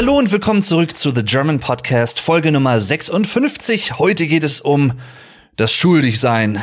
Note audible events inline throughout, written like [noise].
Hallo und willkommen zurück zu The German Podcast, Folge Nummer 56. Heute geht es um das Schuldigsein.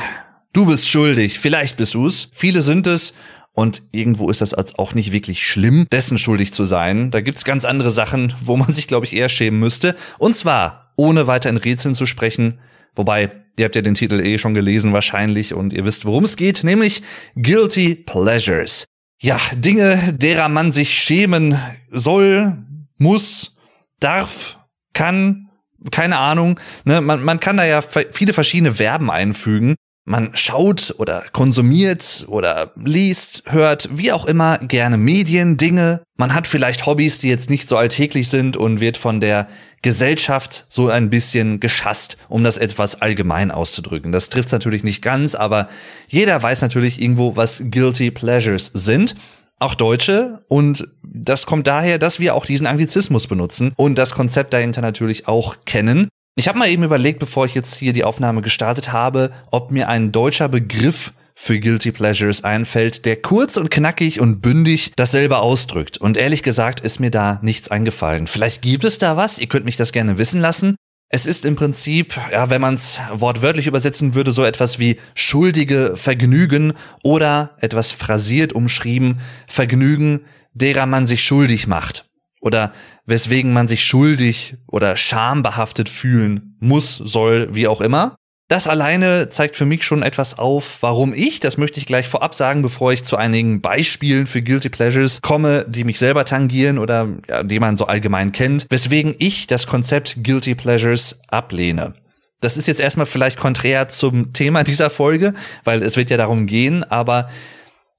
Du bist schuldig, vielleicht bist du's, viele sind es und irgendwo ist das als auch nicht wirklich schlimm, dessen schuldig zu sein. Da gibt's ganz andere Sachen, wo man sich, glaube ich, eher schämen müsste. Und zwar, ohne weiter in Rätseln zu sprechen, wobei Ihr habt ja den Titel eh schon gelesen wahrscheinlich und ihr wisst, worum es geht, nämlich Guilty Pleasures. Ja, Dinge, derer man sich schämen soll, muss, darf, kann, keine Ahnung. Ne, man, man kann da ja viele verschiedene Verben einfügen. Man schaut oder konsumiert oder liest, hört, wie auch immer, gerne Medien, Dinge. Man hat vielleicht Hobbys, die jetzt nicht so alltäglich sind und wird von der Gesellschaft so ein bisschen geschasst, um das etwas allgemein auszudrücken. Das trifft natürlich nicht ganz, aber jeder weiß natürlich irgendwo, was Guilty Pleasures sind auch Deutsche und das kommt daher, dass wir auch diesen Anglizismus benutzen und das Konzept dahinter natürlich auch kennen. Ich habe mal eben überlegt, bevor ich jetzt hier die Aufnahme gestartet habe, ob mir ein deutscher Begriff für Guilty Pleasures einfällt, der kurz und knackig und bündig dasselbe ausdrückt. Und ehrlich gesagt ist mir da nichts eingefallen. Vielleicht gibt es da was, ihr könnt mich das gerne wissen lassen. Es ist im Prinzip, ja, wenn man es wortwörtlich übersetzen würde, so etwas wie schuldige Vergnügen oder etwas phrasiert umschrieben Vergnügen, derer man sich schuldig macht oder weswegen man sich schuldig oder schambehaftet fühlen muss, soll, wie auch immer. Das alleine zeigt für mich schon etwas auf, warum ich, das möchte ich gleich vorab sagen, bevor ich zu einigen Beispielen für Guilty Pleasures komme, die mich selber tangieren oder ja, die man so allgemein kennt, weswegen ich das Konzept Guilty Pleasures ablehne. Das ist jetzt erstmal vielleicht konträr zum Thema dieser Folge, weil es wird ja darum gehen, aber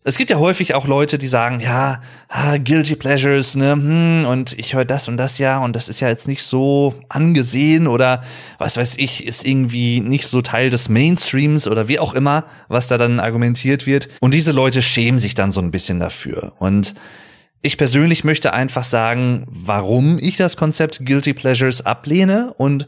es gibt ja häufig auch Leute, die sagen, ja, ah, guilty pleasures, ne, hm, und ich höre das und das ja und das ist ja jetzt nicht so angesehen oder was weiß ich, ist irgendwie nicht so Teil des Mainstreams oder wie auch immer, was da dann argumentiert wird. Und diese Leute schämen sich dann so ein bisschen dafür. Und ich persönlich möchte einfach sagen, warum ich das Konzept Guilty Pleasures ablehne und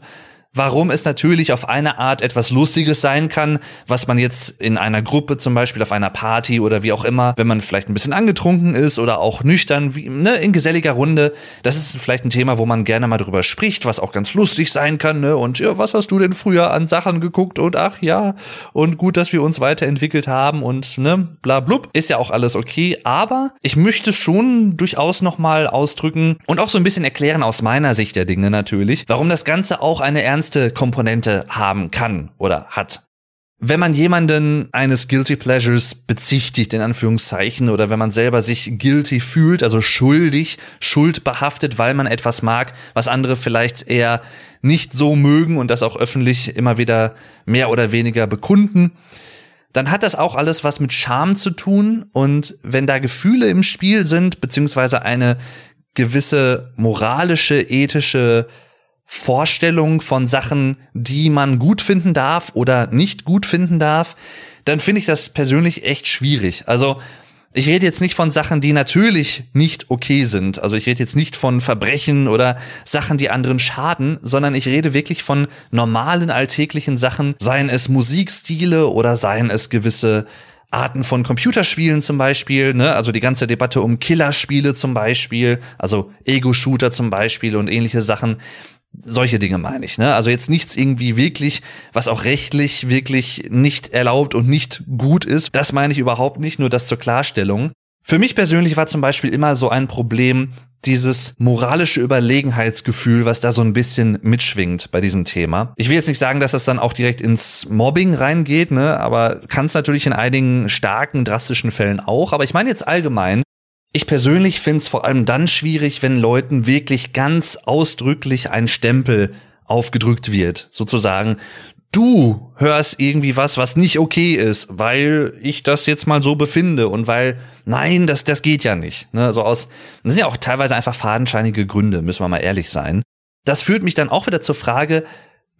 warum es natürlich auf eine Art etwas Lustiges sein kann, was man jetzt in einer Gruppe zum Beispiel auf einer Party oder wie auch immer, wenn man vielleicht ein bisschen angetrunken ist oder auch nüchtern, wie, ne, in geselliger Runde, das ist vielleicht ein Thema, wo man gerne mal drüber spricht, was auch ganz lustig sein kann, ne? Und ja, was hast du denn früher an Sachen geguckt und ach ja, und gut, dass wir uns weiterentwickelt haben und ne, bla blub, ist ja auch alles okay, aber ich möchte schon durchaus nochmal ausdrücken und auch so ein bisschen erklären aus meiner Sicht der Dinge natürlich, warum das Ganze auch eine ernste ernste Komponente haben kann oder hat. Wenn man jemanden eines Guilty Pleasures bezichtigt, in Anführungszeichen, oder wenn man selber sich guilty fühlt, also schuldig, schuldbehaftet, weil man etwas mag, was andere vielleicht eher nicht so mögen und das auch öffentlich immer wieder mehr oder weniger bekunden, dann hat das auch alles was mit Scham zu tun. Und wenn da Gefühle im Spiel sind, beziehungsweise eine gewisse moralische, ethische Vorstellung von Sachen, die man gut finden darf oder nicht gut finden darf, dann finde ich das persönlich echt schwierig. Also ich rede jetzt nicht von Sachen, die natürlich nicht okay sind. Also ich rede jetzt nicht von Verbrechen oder Sachen, die anderen schaden, sondern ich rede wirklich von normalen alltäglichen Sachen, seien es Musikstile oder seien es gewisse Arten von Computerspielen zum Beispiel, ne? also die ganze Debatte um Killerspiele zum Beispiel, also Ego-Shooter zum Beispiel und ähnliche Sachen. Solche Dinge meine ich, ne? Also jetzt nichts irgendwie wirklich, was auch rechtlich wirklich nicht erlaubt und nicht gut ist. Das meine ich überhaupt nicht, nur das zur Klarstellung. Für mich persönlich war zum Beispiel immer so ein Problem dieses moralische Überlegenheitsgefühl, was da so ein bisschen mitschwingt bei diesem Thema. Ich will jetzt nicht sagen, dass das dann auch direkt ins Mobbing reingeht, ne, aber kann es natürlich in einigen starken, drastischen Fällen auch. Aber ich meine jetzt allgemein, ich persönlich finde es vor allem dann schwierig, wenn Leuten wirklich ganz ausdrücklich ein Stempel aufgedrückt wird. Sozusagen, du hörst irgendwie was, was nicht okay ist, weil ich das jetzt mal so befinde und weil, nein, das, das geht ja nicht. Ne? So aus, das sind ja auch teilweise einfach fadenscheinige Gründe, müssen wir mal ehrlich sein. Das führt mich dann auch wieder zur Frage,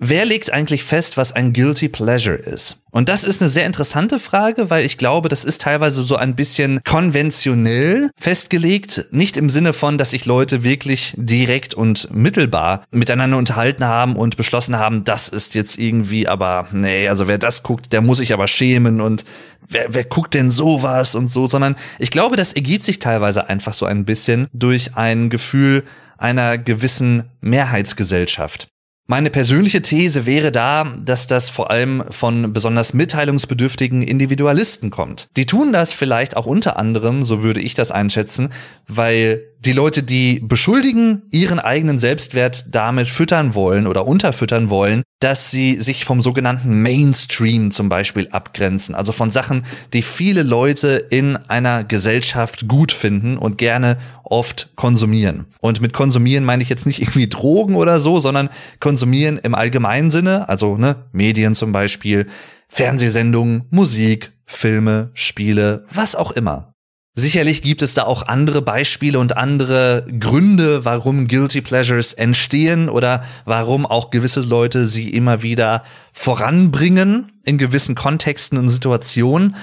Wer legt eigentlich fest, was ein Guilty Pleasure ist? Und das ist eine sehr interessante Frage, weil ich glaube, das ist teilweise so ein bisschen konventionell festgelegt. Nicht im Sinne von, dass sich Leute wirklich direkt und mittelbar miteinander unterhalten haben und beschlossen haben, das ist jetzt irgendwie, aber nee, also wer das guckt, der muss sich aber schämen und wer, wer guckt denn sowas und so, sondern ich glaube, das ergibt sich teilweise einfach so ein bisschen durch ein Gefühl, einer gewissen Mehrheitsgesellschaft. Meine persönliche These wäre da, dass das vor allem von besonders mitteilungsbedürftigen Individualisten kommt. Die tun das vielleicht auch unter anderem, so würde ich das einschätzen, weil die Leute, die beschuldigen, ihren eigenen Selbstwert damit füttern wollen oder unterfüttern wollen, dass sie sich vom sogenannten Mainstream zum Beispiel abgrenzen. Also von Sachen, die viele Leute in einer Gesellschaft gut finden und gerne oft konsumieren. Und mit konsumieren meine ich jetzt nicht irgendwie Drogen oder so, sondern konsumieren im allgemeinen Sinne, also ne, Medien zum Beispiel, Fernsehsendungen, Musik, Filme, Spiele, was auch immer. Sicherlich gibt es da auch andere Beispiele und andere Gründe, warum Guilty Pleasures entstehen oder warum auch gewisse Leute sie immer wieder voranbringen in gewissen Kontexten und Situationen.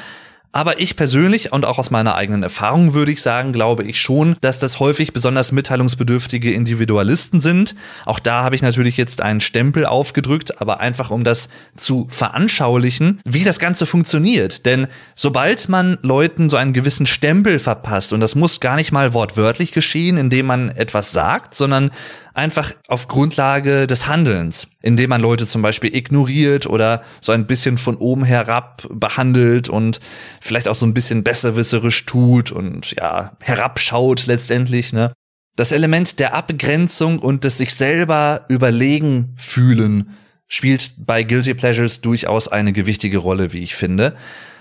Aber ich persönlich und auch aus meiner eigenen Erfahrung würde ich sagen, glaube ich schon, dass das häufig besonders mitteilungsbedürftige Individualisten sind. Auch da habe ich natürlich jetzt einen Stempel aufgedrückt, aber einfach um das zu veranschaulichen, wie das Ganze funktioniert. Denn sobald man Leuten so einen gewissen Stempel verpasst, und das muss gar nicht mal wortwörtlich geschehen, indem man etwas sagt, sondern einfach auf Grundlage des Handelns, indem man Leute zum Beispiel ignoriert oder so ein bisschen von oben herab behandelt und vielleicht auch so ein bisschen besserwisserisch tut und ja, herabschaut letztendlich, ne? Das Element der Abgrenzung und des sich selber überlegen fühlen spielt bei Guilty Pleasures durchaus eine gewichtige Rolle, wie ich finde.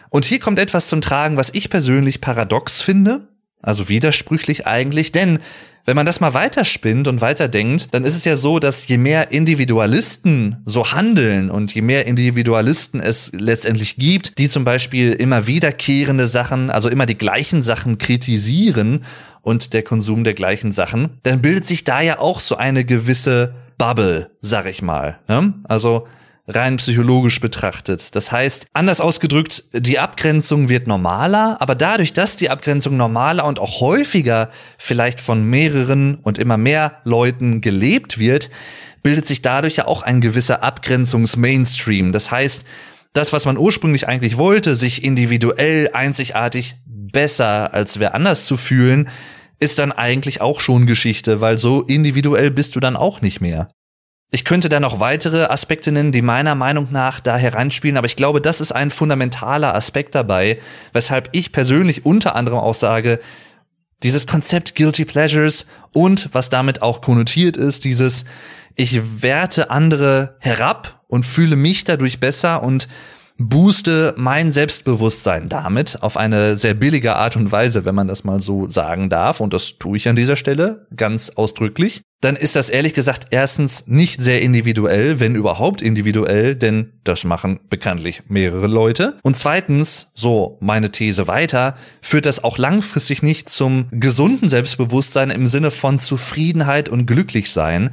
Und hier kommt etwas zum Tragen, was ich persönlich paradox finde, also widersprüchlich eigentlich, denn wenn man das mal weiterspinnt und weiterdenkt, dann ist es ja so, dass je mehr Individualisten so handeln und je mehr Individualisten es letztendlich gibt, die zum Beispiel immer wiederkehrende Sachen, also immer die gleichen Sachen kritisieren und der Konsum der gleichen Sachen, dann bildet sich da ja auch so eine gewisse Bubble, sag ich mal. Ne? Also rein psychologisch betrachtet. Das heißt, anders ausgedrückt, die Abgrenzung wird normaler, aber dadurch, dass die Abgrenzung normaler und auch häufiger vielleicht von mehreren und immer mehr Leuten gelebt wird, bildet sich dadurch ja auch ein gewisser Abgrenzungsmainstream. Das heißt, das, was man ursprünglich eigentlich wollte, sich individuell einzigartig besser als wer anders zu fühlen, ist dann eigentlich auch schon Geschichte, weil so individuell bist du dann auch nicht mehr. Ich könnte da noch weitere Aspekte nennen, die meiner Meinung nach da hereinspielen, aber ich glaube, das ist ein fundamentaler Aspekt dabei, weshalb ich persönlich unter anderem auch sage, dieses Konzept Guilty Pleasures und was damit auch konnotiert ist, dieses ich werte andere herab und fühle mich dadurch besser und booste mein Selbstbewusstsein damit auf eine sehr billige Art und Weise, wenn man das mal so sagen darf, und das tue ich an dieser Stelle ganz ausdrücklich, dann ist das ehrlich gesagt erstens nicht sehr individuell, wenn überhaupt individuell, denn das machen bekanntlich mehrere Leute. Und zweitens, so meine These weiter, führt das auch langfristig nicht zum gesunden Selbstbewusstsein im Sinne von Zufriedenheit und Glücklichsein,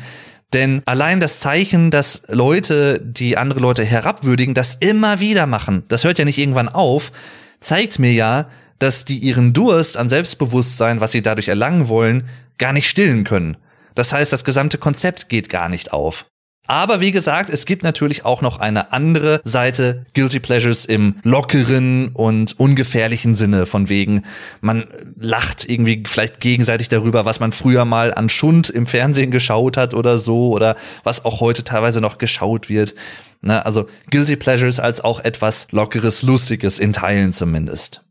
denn allein das Zeichen, dass Leute, die andere Leute herabwürdigen, das immer wieder machen, das hört ja nicht irgendwann auf, zeigt mir ja, dass die ihren Durst an Selbstbewusstsein, was sie dadurch erlangen wollen, gar nicht stillen können. Das heißt, das gesamte Konzept geht gar nicht auf. Aber wie gesagt, es gibt natürlich auch noch eine andere Seite Guilty Pleasures im lockeren und ungefährlichen Sinne, von wegen, man lacht irgendwie vielleicht gegenseitig darüber, was man früher mal an Schund im Fernsehen geschaut hat oder so, oder was auch heute teilweise noch geschaut wird. Na, also Guilty Pleasures als auch etwas lockeres, lustiges in Teilen zumindest.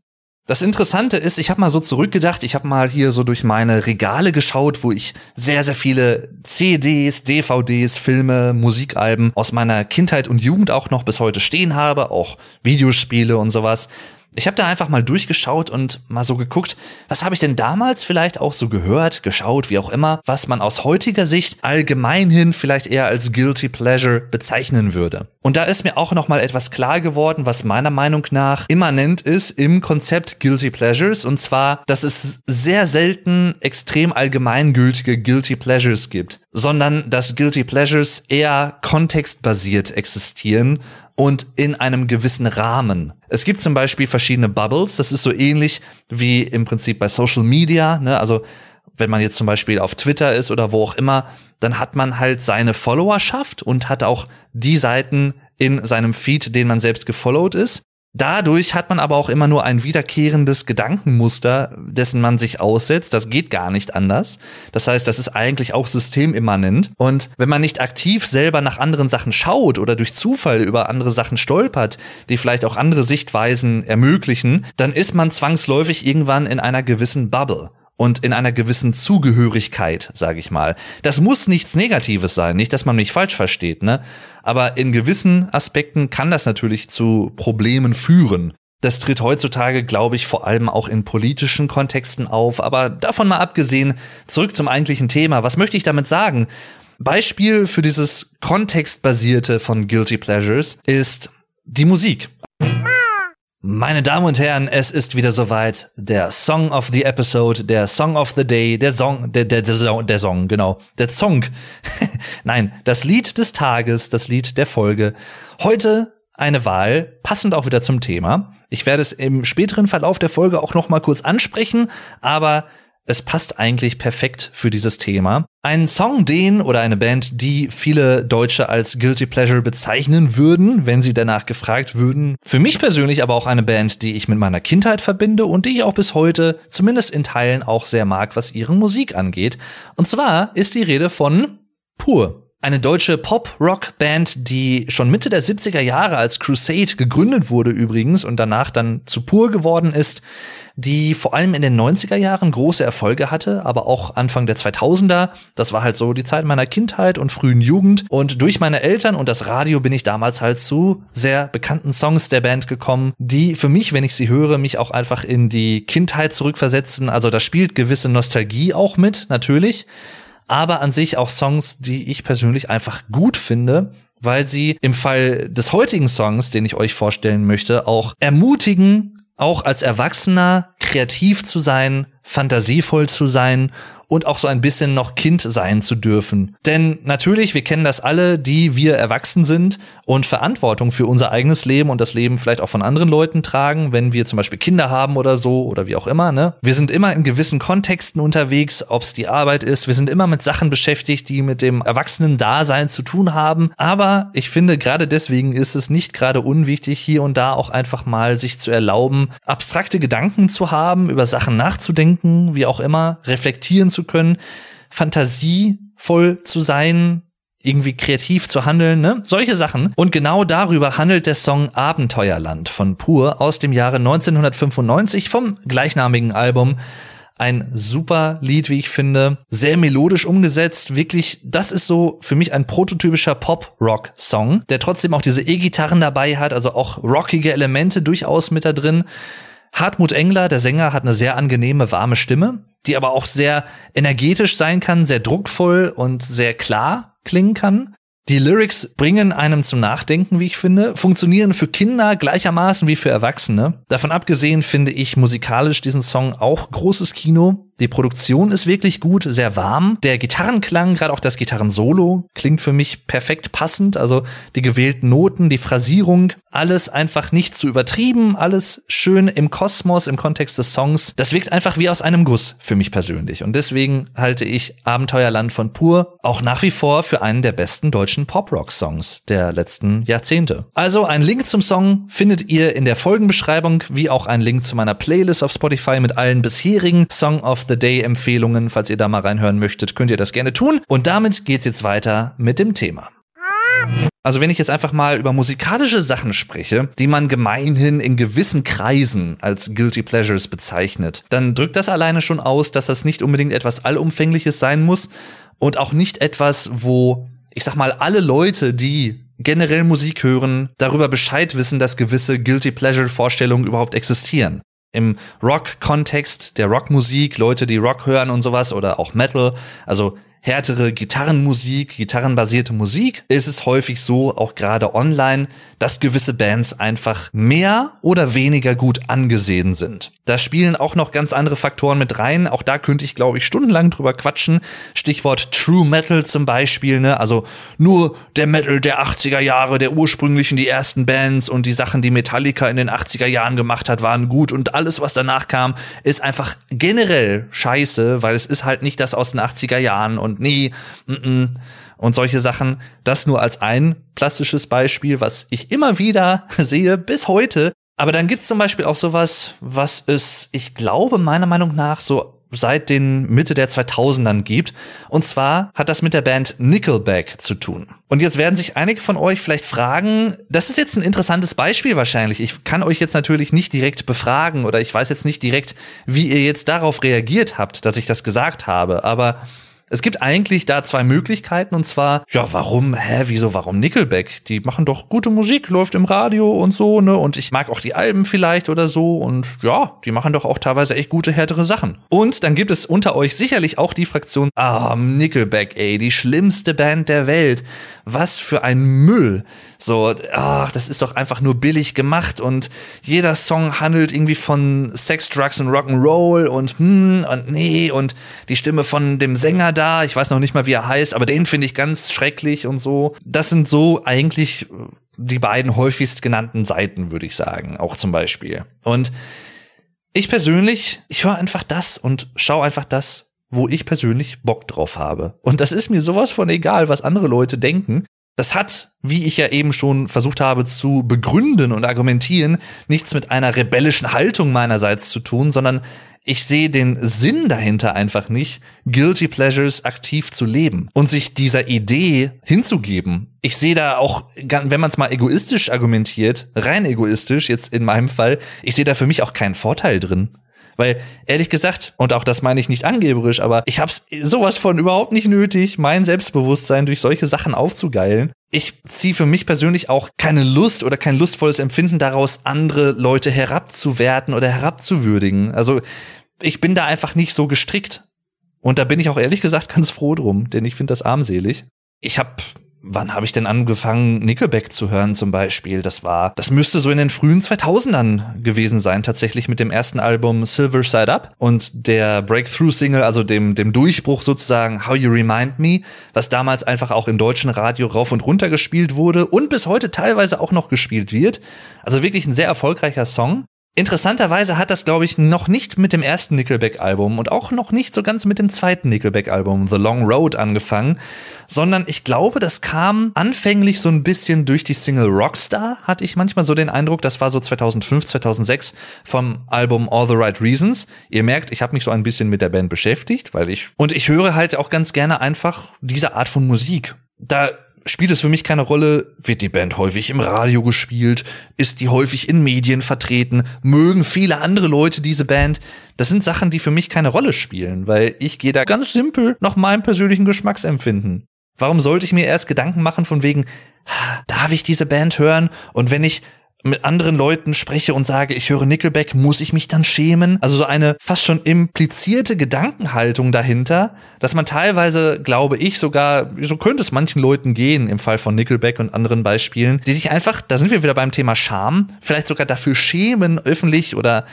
Das Interessante ist, ich habe mal so zurückgedacht, ich habe mal hier so durch meine Regale geschaut, wo ich sehr, sehr viele CDs, DVDs, Filme, Musikalben aus meiner Kindheit und Jugend auch noch bis heute stehen habe, auch Videospiele und sowas. Ich habe da einfach mal durchgeschaut und mal so geguckt, was habe ich denn damals vielleicht auch so gehört, geschaut, wie auch immer, was man aus heutiger Sicht allgemein hin vielleicht eher als guilty pleasure bezeichnen würde. Und da ist mir auch noch mal etwas klar geworden, was meiner Meinung nach immanent ist im Konzept guilty pleasures und zwar, dass es sehr selten extrem allgemeingültige guilty pleasures gibt, sondern dass guilty pleasures eher kontextbasiert existieren und in einem gewissen Rahmen. Es gibt zum Beispiel verschiedene Bubbles. Das ist so ähnlich wie im Prinzip bei Social Media. Ne? Also wenn man jetzt zum Beispiel auf Twitter ist oder wo auch immer, dann hat man halt seine Followerschaft und hat auch die Seiten in seinem Feed, den man selbst gefollowt ist. Dadurch hat man aber auch immer nur ein wiederkehrendes Gedankenmuster, dessen man sich aussetzt. Das geht gar nicht anders. Das heißt, das ist eigentlich auch systemimmanent. Und wenn man nicht aktiv selber nach anderen Sachen schaut oder durch Zufall über andere Sachen stolpert, die vielleicht auch andere Sichtweisen ermöglichen, dann ist man zwangsläufig irgendwann in einer gewissen Bubble und in einer gewissen Zugehörigkeit, sage ich mal. Das muss nichts Negatives sein, nicht, dass man mich falsch versteht, ne? Aber in gewissen Aspekten kann das natürlich zu Problemen führen. Das tritt heutzutage, glaube ich, vor allem auch in politischen Kontexten auf. Aber davon mal abgesehen, zurück zum eigentlichen Thema. Was möchte ich damit sagen? Beispiel für dieses kontextbasierte von Guilty Pleasures ist die Musik. Meine Damen und Herren, es ist wieder soweit. Der Song of the Episode, der Song of the Day, der Song, der, der, der, Song, der Song, genau. Der Song. [laughs] Nein, das Lied des Tages, das Lied der Folge. Heute eine Wahl, passend auch wieder zum Thema. Ich werde es im späteren Verlauf der Folge auch noch mal kurz ansprechen, aber es passt eigentlich perfekt für dieses Thema. Ein Song, den oder eine Band, die viele Deutsche als Guilty Pleasure bezeichnen würden, wenn sie danach gefragt würden. Für mich persönlich aber auch eine Band, die ich mit meiner Kindheit verbinde und die ich auch bis heute zumindest in Teilen auch sehr mag, was ihre Musik angeht. Und zwar ist die Rede von Pur. Eine deutsche Pop-Rock-Band, die schon Mitte der 70er Jahre als Crusade gegründet wurde übrigens und danach dann zu Pur geworden ist, die vor allem in den 90er Jahren große Erfolge hatte, aber auch Anfang der 2000er. Das war halt so die Zeit meiner Kindheit und frühen Jugend. Und durch meine Eltern und das Radio bin ich damals halt zu sehr bekannten Songs der Band gekommen, die für mich, wenn ich sie höre, mich auch einfach in die Kindheit zurückversetzen. Also da spielt gewisse Nostalgie auch mit, natürlich aber an sich auch Songs, die ich persönlich einfach gut finde, weil sie im Fall des heutigen Songs, den ich euch vorstellen möchte, auch ermutigen, auch als Erwachsener kreativ zu sein, fantasievoll zu sein und auch so ein bisschen noch Kind sein zu dürfen. Denn natürlich, wir kennen das alle, die wir erwachsen sind und Verantwortung für unser eigenes Leben und das Leben vielleicht auch von anderen Leuten tragen, wenn wir zum Beispiel Kinder haben oder so oder wie auch immer. Ne? Wir sind immer in gewissen Kontexten unterwegs, ob es die Arbeit ist. Wir sind immer mit Sachen beschäftigt, die mit dem Erwachsenen-Dasein zu tun haben. Aber ich finde, gerade deswegen ist es nicht gerade unwichtig, hier und da auch einfach mal sich zu erlauben, abstrakte Gedanken zu haben, über Sachen nachzudenken, wie auch immer, reflektieren zu können, fantasievoll zu sein, irgendwie kreativ zu handeln, ne? Solche Sachen. Und genau darüber handelt der Song Abenteuerland von Pur aus dem Jahre 1995 vom gleichnamigen Album. Ein super Lied, wie ich finde. Sehr melodisch umgesetzt. Wirklich, das ist so für mich ein prototypischer Pop-Rock-Song, der trotzdem auch diese E-Gitarren dabei hat, also auch rockige Elemente durchaus mit da drin. Hartmut Engler, der Sänger, hat eine sehr angenehme, warme Stimme die aber auch sehr energetisch sein kann, sehr druckvoll und sehr klar klingen kann. Die Lyrics bringen einem zum Nachdenken, wie ich finde, funktionieren für Kinder gleichermaßen wie für Erwachsene. Davon abgesehen finde ich musikalisch diesen Song auch großes Kino. Die Produktion ist wirklich gut, sehr warm. Der Gitarrenklang, gerade auch das Gitarrensolo, klingt für mich perfekt passend. Also die gewählten Noten, die Phrasierung, alles einfach nicht zu übertrieben, alles schön im Kosmos, im Kontext des Songs. Das wirkt einfach wie aus einem Guss für mich persönlich. Und deswegen halte ich Abenteuerland von Pur auch nach wie vor für einen der besten deutschen Pop-Rock-Songs der letzten Jahrzehnte. Also ein Link zum Song findet ihr in der Folgenbeschreibung, wie auch ein Link zu meiner Playlist auf Spotify mit allen bisherigen Song of the Day Empfehlungen. Falls ihr da mal reinhören möchtet, könnt ihr das gerne tun. Und damit geht's jetzt weiter mit dem Thema. Also wenn ich jetzt einfach mal über musikalische Sachen spreche, die man gemeinhin in gewissen Kreisen als Guilty Pleasures bezeichnet, dann drückt das alleine schon aus, dass das nicht unbedingt etwas Allumfängliches sein muss und auch nicht etwas, wo, ich sag mal, alle Leute, die generell Musik hören, darüber Bescheid wissen, dass gewisse Guilty Pleasure Vorstellungen überhaupt existieren im Rock-Kontext der Rockmusik, Leute, die Rock hören und sowas oder auch Metal, also härtere Gitarrenmusik, gitarrenbasierte Musik, ist es häufig so, auch gerade online, dass gewisse Bands einfach mehr oder weniger gut angesehen sind. Da spielen auch noch ganz andere Faktoren mit rein. Auch da könnte ich, glaube ich, stundenlang drüber quatschen. Stichwort True Metal zum Beispiel, ne? Also nur der Metal der 80er Jahre, der ursprünglichen, die ersten Bands und die Sachen, die Metallica in den 80er Jahren gemacht hat, waren gut und alles, was danach kam, ist einfach generell scheiße, weil es ist halt nicht das aus den 80er Jahren und nie, mm -mm und solche Sachen. Das nur als ein plastisches Beispiel, was ich immer wieder [laughs] sehe bis heute, Aber dann gibt's zum Beispiel auch sowas, was es, ich glaube, meiner Meinung nach so seit den Mitte der 2000ern gibt. Und zwar hat das mit der Band Nickelback zu tun. Und jetzt werden sich einige von euch vielleicht fragen, das ist jetzt ein interessantes Beispiel wahrscheinlich. Ich kann euch jetzt natürlich nicht direkt befragen oder ich weiß jetzt nicht direkt, wie ihr jetzt darauf reagiert habt, dass ich das gesagt habe. Aber es gibt eigentlich da zwei Möglichkeiten und zwar, ja, warum, hä, wieso, warum Nickelback? Die machen doch gute Musik, läuft im Radio und so, ne? Und ich mag auch die Alben vielleicht oder so und ja, die machen doch auch teilweise echt gute, härtere Sachen. Und dann gibt es unter euch sicherlich auch die Fraktion, ah, Nickelback, ey, die schlimmste Band der Welt. Was für ein Müll. So, ach, das ist doch einfach nur billig gemacht und jeder Song handelt irgendwie von Sex, Drugs und Rock'n'Roll und hm und nee und die Stimme von dem Sänger da, ich weiß noch nicht mal, wie er heißt, aber den finde ich ganz schrecklich und so. Das sind so eigentlich die beiden häufigst genannten Seiten, würde ich sagen, auch zum Beispiel. Und ich persönlich, ich höre einfach das und schaue einfach das, wo ich persönlich Bock drauf habe. Und das ist mir sowas von egal, was andere Leute denken. Das hat, wie ich ja eben schon versucht habe zu begründen und argumentieren, nichts mit einer rebellischen Haltung meinerseits zu tun, sondern ich sehe den Sinn dahinter einfach nicht, Guilty Pleasures aktiv zu leben und sich dieser Idee hinzugeben. Ich sehe da auch, wenn man es mal egoistisch argumentiert, rein egoistisch jetzt in meinem Fall, ich sehe da für mich auch keinen Vorteil drin. Weil ehrlich gesagt, und auch das meine ich nicht angeberisch, aber ich hab's sowas von überhaupt nicht nötig, mein Selbstbewusstsein durch solche Sachen aufzugeilen. Ich ziehe für mich persönlich auch keine Lust oder kein lustvolles Empfinden daraus, andere Leute herabzuwerten oder herabzuwürdigen. Also ich bin da einfach nicht so gestrickt. Und da bin ich auch ehrlich gesagt ganz froh drum, denn ich finde das armselig. Ich habe wann habe ich denn angefangen, Nickelback zu hören zum Beispiel? Das war, das müsste so in den frühen 2000ern gewesen sein, tatsächlich mit dem ersten Album Silver Side Up und der Breakthrough-Single, also dem, dem Durchbruch sozusagen How You Remind Me, was damals einfach auch im deutschen Radio rauf und runter gespielt wurde und bis heute teilweise auch noch gespielt wird. Also wirklich ein sehr erfolgreicher Song. Interessanterweise hat das, glaube ich, noch nicht mit dem ersten Nickelback-Album und auch noch nicht so ganz mit dem zweiten Nickelback-Album The Long Road angefangen, sondern ich glaube, das kam anfänglich so ein bisschen durch die Single Rockstar, hatte ich manchmal so den Eindruck, das war so 2005, 2006 vom Album All the Right Reasons. Ihr merkt, ich habe mich so ein bisschen mit der Band beschäftigt, weil ich und ich höre halt auch ganz gerne einfach diese Art von Musik. Da spielt es für mich keine Rolle, wird die Band häufig im Radio gespielt, ist die häufig in Medien vertreten, mögen viele andere Leute diese Band. Das sind Sachen, die für mich keine Rolle spielen, weil ich gehe da ganz simpel nach meinem persönlichen Geschmacksempfinden. Warum sollte ich mir erst Gedanken machen von wegen, darf ich diese Band hören? Und wenn ich mit anderen Leuten spreche und sage, ich höre Nickelback, muss ich mich dann schämen? Also so eine fast schon implizierte Gedankenhaltung dahinter, dass man teilweise, glaube ich, sogar, so könnte es manchen Leuten gehen im Fall von Nickelback und anderen Beispielen, die sich einfach, da sind wir wieder beim Thema Scham, vielleicht sogar dafür schämen, öffentlich oder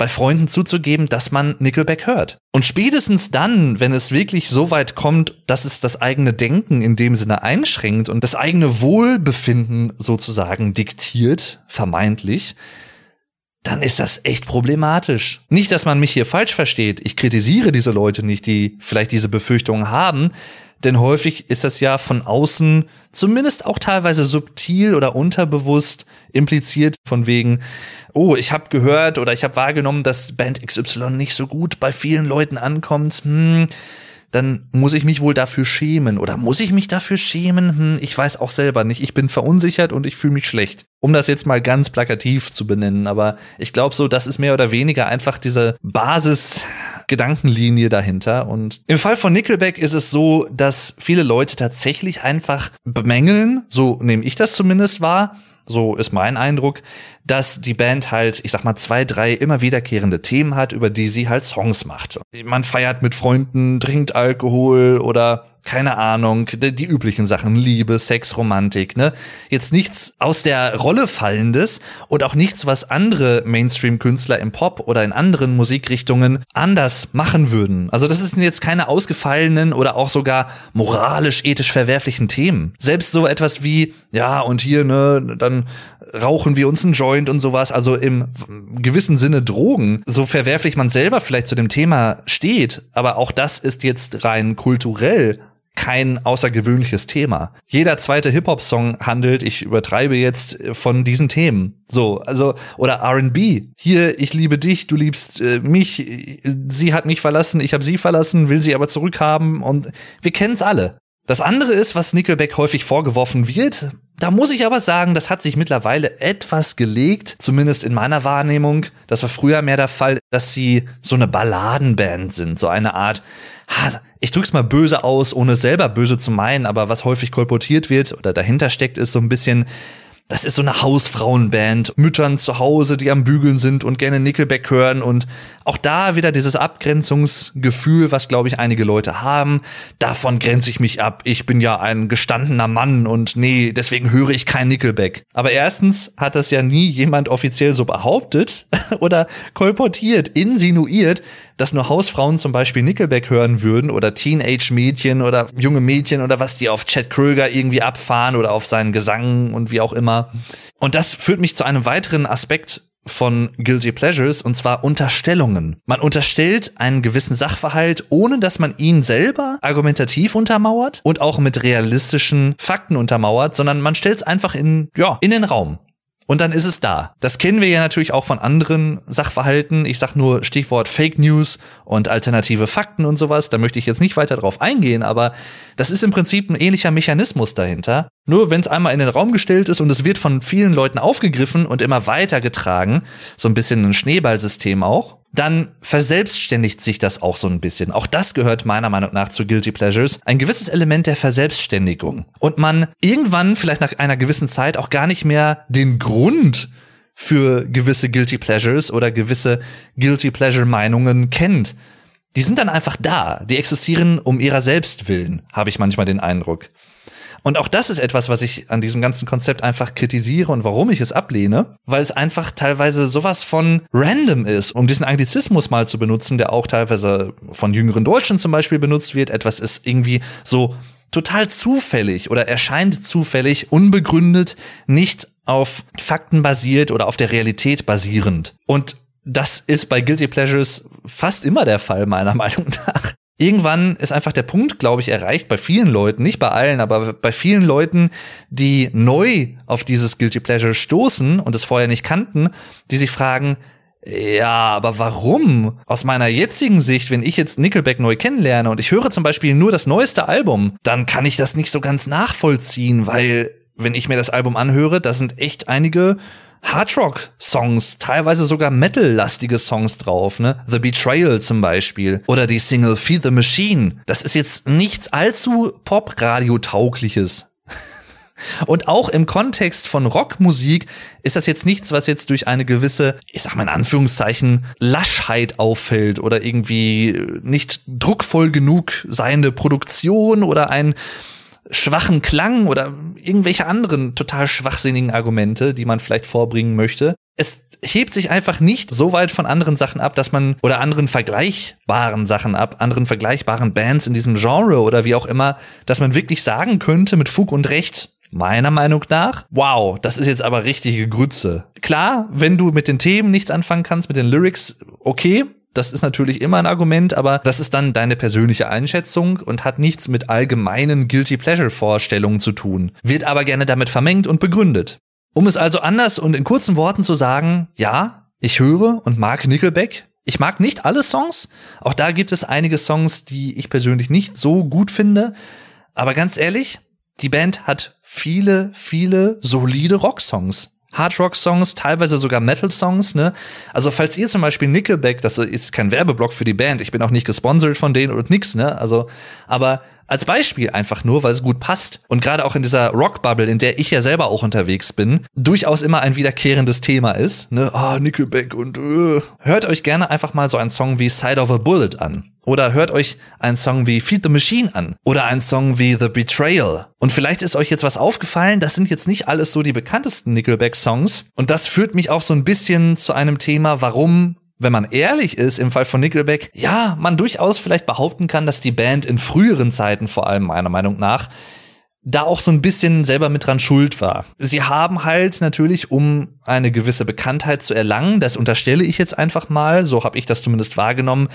bei Freunden zuzugeben, dass man Nickelback hört. Und spätestens dann, wenn es wirklich so weit kommt, dass es das eigene Denken in dem Sinne einschränkt und das eigene Wohlbefinden sozusagen diktiert, vermeintlich, dann ist das echt problematisch. Nicht, dass man mich hier falsch versteht. Ich kritisiere diese Leute nicht, die vielleicht diese Befürchtungen haben, denn häufig ist das ja von außen zumindest auch teilweise subtil oder unterbewusst impliziert von wegen, oh, ich habe gehört oder ich habe wahrgenommen, dass Band XY nicht so gut bei vielen Leuten ankommt. Hm, dann muss ich mich wohl dafür schämen. Oder muss ich mich dafür schämen? Hm, ich weiß auch selber nicht. Ich bin verunsichert und ich fühle mich schlecht. Um das jetzt mal ganz plakativ zu benennen. Aber ich glaube so, das ist mehr oder weniger einfach diese Basis-Gedankenlinie dahinter. Und im Fall von Nickelback ist es so, dass viele Leute tatsächlich einfach bemängeln, so nehme ich das zumindest wahr, so ist mein Eindruck, dass die Band halt, ich sag mal, zwei, drei immer wiederkehrende Themen hat, über die sie halt Songs macht. Man feiert mit Freunden, trinkt Alkohol oder keine Ahnung, die, die, üblichen Sachen, Liebe, Sex, Romantik, ne? Jetzt nichts aus der Rolle fallendes und auch nichts, was andere Mainstream-Künstler im Pop oder in anderen Musikrichtungen anders machen würden. Also das sind jetzt keine ausgefallenen oder auch sogar moralisch, ethisch verwerflichen Themen. Selbst so etwas wie, ja, und hier, ne, dann rauchen wir uns einen Joint und sowas, also im gewissen Sinne Drogen, so verwerflich man selber vielleicht zu dem Thema steht, aber auch das ist jetzt rein kulturell kein außergewöhnliches Thema. Jeder zweite Hip-Hop-Song handelt, ich übertreibe jetzt, von diesen Themen. So, also, oder RB. Hier, ich liebe dich, du liebst äh, mich, sie hat mich verlassen, ich habe sie verlassen, will sie aber zurückhaben und wir kennen's alle. Das andere ist, was Nickelback häufig vorgeworfen wird. Da muss ich aber sagen, das hat sich mittlerweile etwas gelegt, zumindest in meiner Wahrnehmung. Das war früher mehr der Fall, dass sie so eine Balladenband sind, so eine Art, ich drück's mal böse aus, ohne selber böse zu meinen, aber was häufig kolportiert wird oder dahinter steckt, ist so ein bisschen, das ist so eine Hausfrauenband, Müttern zu Hause, die am Bügeln sind und gerne Nickelback hören und auch da wieder dieses Abgrenzungsgefühl, was glaube ich einige Leute haben. Davon grenze ich mich ab. Ich bin ja ein gestandener Mann und nee, deswegen höre ich kein Nickelback. Aber erstens hat das ja nie jemand offiziell so behauptet [laughs] oder kolportiert, insinuiert, dass nur Hausfrauen zum Beispiel Nickelback hören würden oder Teenage-Mädchen oder junge Mädchen oder was die auf Chad Kröger irgendwie abfahren oder auf seinen Gesang und wie auch immer. Und das führt mich zu einem weiteren Aspekt von Guilty Pleasures und zwar Unterstellungen. Man unterstellt einen gewissen Sachverhalt, ohne dass man ihn selber argumentativ untermauert und auch mit realistischen Fakten untermauert, sondern man stellt es einfach in, ja, in den Raum. Und dann ist es da. Das kennen wir ja natürlich auch von anderen Sachverhalten. Ich sag nur Stichwort Fake News und alternative Fakten und sowas. Da möchte ich jetzt nicht weiter drauf eingehen, aber das ist im Prinzip ein ähnlicher Mechanismus dahinter. Nur wenn es einmal in den Raum gestellt ist und es wird von vielen Leuten aufgegriffen und immer weiter getragen, so ein bisschen ein Schneeballsystem auch, dann verselbstständigt sich das auch so ein bisschen. Auch das gehört meiner Meinung nach zu Guilty Pleasures. Ein gewisses Element der Verselbstständigung. Und man irgendwann, vielleicht nach einer gewissen Zeit, auch gar nicht mehr den Grund für gewisse Guilty Pleasures oder gewisse Guilty Pleasure Meinungen kennt. Die sind dann einfach da. Die existieren um ihrer selbst willen, habe ich manchmal den Eindruck. Und auch das ist etwas, was ich an diesem ganzen Konzept einfach kritisiere und warum ich es ablehne, weil es einfach teilweise sowas von random ist, um diesen Anglizismus mal zu benutzen, der auch teilweise von jüngeren Deutschen zum Beispiel benutzt wird. Etwas ist irgendwie so total zufällig oder erscheint zufällig, unbegründet, nicht auf Fakten basiert oder auf der Realität basierend. Und das ist bei Guilty Pleasures fast immer der Fall, meiner [laughs] Meinung nach irgendwann ist einfach der Punkt, glaube ich, erreicht bei vielen Leuten, nicht bei allen, aber bei vielen Leuten, die neu auf dieses Guilty Pleasure stoßen und es vorher nicht kannten, die sich fragen, ja, aber warum? Aus meiner jetzigen Sicht, wenn ich jetzt Nickelback neu kennenlerne und ich höre zum Beispiel nur das neueste Album, dann kann ich das nicht so ganz nachvollziehen, weil wenn ich mir das Album anhöre, da sind echt einige Hardrock-Songs, teilweise sogar Metal-lastige Songs drauf, ne? The Betrayal zum Beispiel. Oder die Single Feed the Machine. Das ist jetzt nichts allzu Pop-Radio-taugliches. [laughs] Und auch im Kontext von Rockmusik ist das jetzt nichts, was jetzt durch eine gewisse, ich sag mal in Anführungszeichen, Laschheit auffällt oder irgendwie nicht druckvoll genug seiende Produktion oder ein schwachen Klang oder irgendwelche anderen total schwachsinnigen Argumente, die man vielleicht vorbringen möchte. Es hebt sich einfach nicht so weit von anderen Sachen ab, dass man oder anderen vergleichbaren Sachen ab, anderen vergleichbaren Bands in diesem Genre oder wie auch immer, dass man wirklich sagen könnte mit Fug und Recht, meiner Meinung nach, wow, das ist jetzt aber richtige Grütze. Klar, wenn du mit den Themen nichts anfangen kannst, mit den Lyrics, okay, das ist natürlich immer ein Argument, aber das ist dann deine persönliche Einschätzung und hat nichts mit allgemeinen Guilty Pleasure Vorstellungen zu tun, wird aber gerne damit vermengt und begründet. Um es also anders und in kurzen Worten zu sagen, ja, ich höre und mag Nickelback. Ich mag nicht alle Songs. Auch da gibt es einige Songs, die ich persönlich nicht so gut finde. Aber ganz ehrlich, die Band hat viele, viele solide Rocksongs. Hard-Rock-Songs, teilweise sogar Metal-Songs, ne? Also falls ihr zum Beispiel Nickelback, das ist kein Werbeblock für die Band, ich bin auch nicht gesponsert von denen und nix, ne? Also, aber als Beispiel einfach nur, weil es gut passt und gerade auch in dieser Rock-Bubble, in der ich ja selber auch unterwegs bin, durchaus immer ein wiederkehrendes Thema ist, ne? Ah, Nickelback und äh. hört euch gerne einfach mal so einen Song wie Side of a Bullet an. Oder hört euch einen Song wie Feed the Machine an. Oder einen Song wie The Betrayal. Und vielleicht ist euch jetzt was aufgefallen, das sind jetzt nicht alles so die bekanntesten Nickelback-Songs. Und das führt mich auch so ein bisschen zu einem Thema, warum wenn man ehrlich ist, im Fall von Nickelback, ja, man durchaus vielleicht behaupten kann, dass die Band in früheren Zeiten vor allem meiner Meinung nach da auch so ein bisschen selber mit dran schuld war. Sie haben halt natürlich, um eine gewisse Bekanntheit zu erlangen, das unterstelle ich jetzt einfach mal, so habe ich das zumindest wahrgenommen,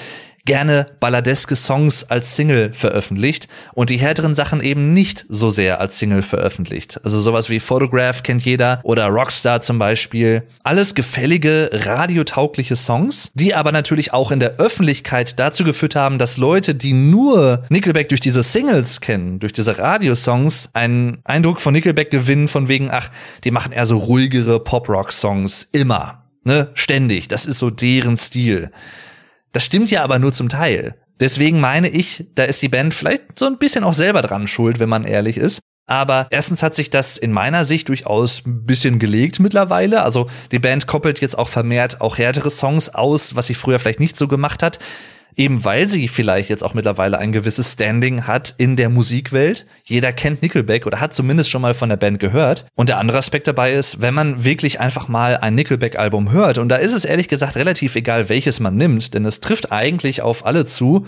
gerne balladeske Songs als Single veröffentlicht und die härteren Sachen eben nicht so sehr als Single veröffentlicht. Also sowas wie Photograph kennt jeder oder Rockstar zum Beispiel. Alles gefällige, radiotaugliche Songs, die aber natürlich auch in der Öffentlichkeit dazu geführt haben, dass Leute, die nur Nickelback durch diese Singles kennen, durch diese Radiosongs, einen Eindruck von Nickelback gewinnen von wegen, ach, die machen eher so ruhigere Pop-Rock-Songs immer. Ne, ständig. Das ist so deren Stil. Das stimmt ja aber nur zum Teil. Deswegen meine ich, da ist die Band vielleicht so ein bisschen auch selber dran schuld, wenn man ehrlich ist. Aber erstens hat sich das in meiner Sicht durchaus ein bisschen gelegt mittlerweile. Also die Band koppelt jetzt auch vermehrt auch härtere Songs aus, was sie früher vielleicht nicht so gemacht hat eben weil sie vielleicht jetzt auch mittlerweile ein gewisses Standing hat in der Musikwelt. Jeder kennt Nickelback oder hat zumindest schon mal von der Band gehört. Und der andere Aspekt dabei ist, wenn man wirklich einfach mal ein Nickelback-Album hört, und da ist es ehrlich gesagt relativ egal, welches man nimmt, denn es trifft eigentlich auf alle zu,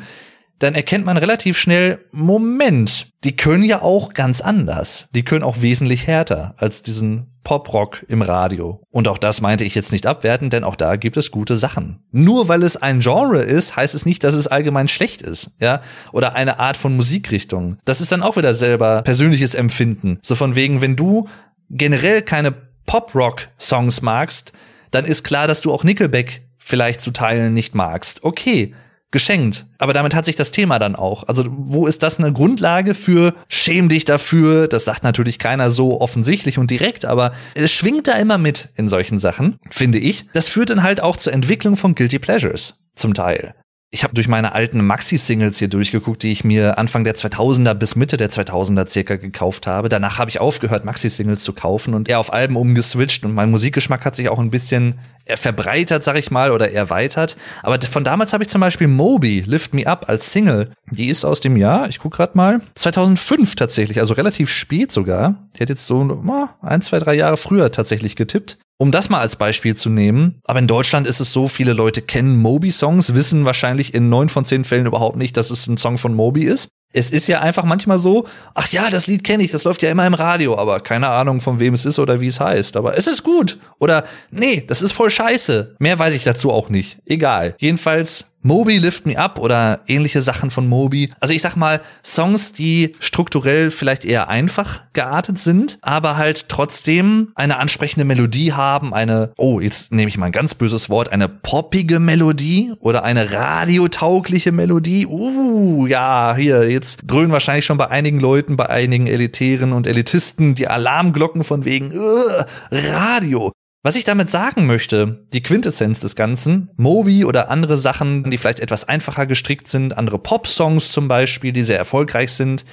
dann erkennt man relativ schnell, Moment, die können ja auch ganz anders. Die können auch wesentlich härter als diesen Poprock im Radio. Und auch das meinte ich jetzt nicht abwerten, denn auch da gibt es gute Sachen. Nur weil es ein Genre ist, heißt es nicht, dass es allgemein schlecht ist, ja? Oder eine Art von Musikrichtung. Das ist dann auch wieder selber persönliches Empfinden. So von wegen, wenn du generell keine Pop-Rock-Songs magst, dann ist klar, dass du auch Nickelback vielleicht zu Teilen nicht magst. Okay, geschenkt. Aber damit hat sich das Thema dann auch. Also wo ist das eine Grundlage für schäm dich dafür? Das sagt natürlich keiner so offensichtlich und direkt, aber es schwingt da immer mit in solchen Sachen, finde ich. Das führt dann halt auch zur Entwicklung von Guilty Pleasures zum Teil. Ich habe durch meine alten Maxi-Singles hier durchgeguckt, die ich mir Anfang der 2000er bis Mitte der 2000er circa gekauft habe. Danach habe ich aufgehört, Maxi-Singles zu kaufen und eher auf Alben umgeswitcht und mein Musikgeschmack hat sich auch ein bisschen verbreitert, sag ich mal, oder erweitert. Aber von damals habe ich zum Beispiel Moby, Lift Me Up als Single. Die ist aus dem Jahr, ich guck grad mal, 2005 tatsächlich, also relativ spät sogar. Die hat jetzt so ein, zwei, drei Jahre früher tatsächlich getippt. Um das mal als Beispiel zu nehmen, aber in Deutschland ist es so, viele Leute kennen Moby-Songs, wissen wahrscheinlich in neun von zehn Fällen überhaupt nicht, dass es ein Song von Moby ist. Es ist ja einfach manchmal so, ach ja, das Lied kenne ich, das läuft ja immer im Radio, aber keine Ahnung, von wem es ist oder wie es heißt. Aber es ist gut. Oder nee, das ist voll scheiße. Mehr weiß ich dazu auch nicht. Egal. Jedenfalls Moby Lift Me Up oder ähnliche Sachen von Moby. Also ich sag mal, Songs, die strukturell vielleicht eher einfach geartet sind, aber halt trotzdem eine ansprechende Melodie haben, eine, oh, jetzt nehme ich mal ein ganz böses Wort, eine poppige Melodie oder eine radiotaugliche Melodie. Uh, ja, hier, jetzt dröhnen wahrscheinlich schon bei einigen Leuten, bei einigen Elitären und Elitisten die Alarmglocken von wegen, uh, Radio. Was ich damit sagen möchte, die Quintessenz des Ganzen, Moby oder andere Sachen, die vielleicht etwas einfacher gestrickt sind, andere Pop-Songs zum Beispiel, die sehr erfolgreich sind,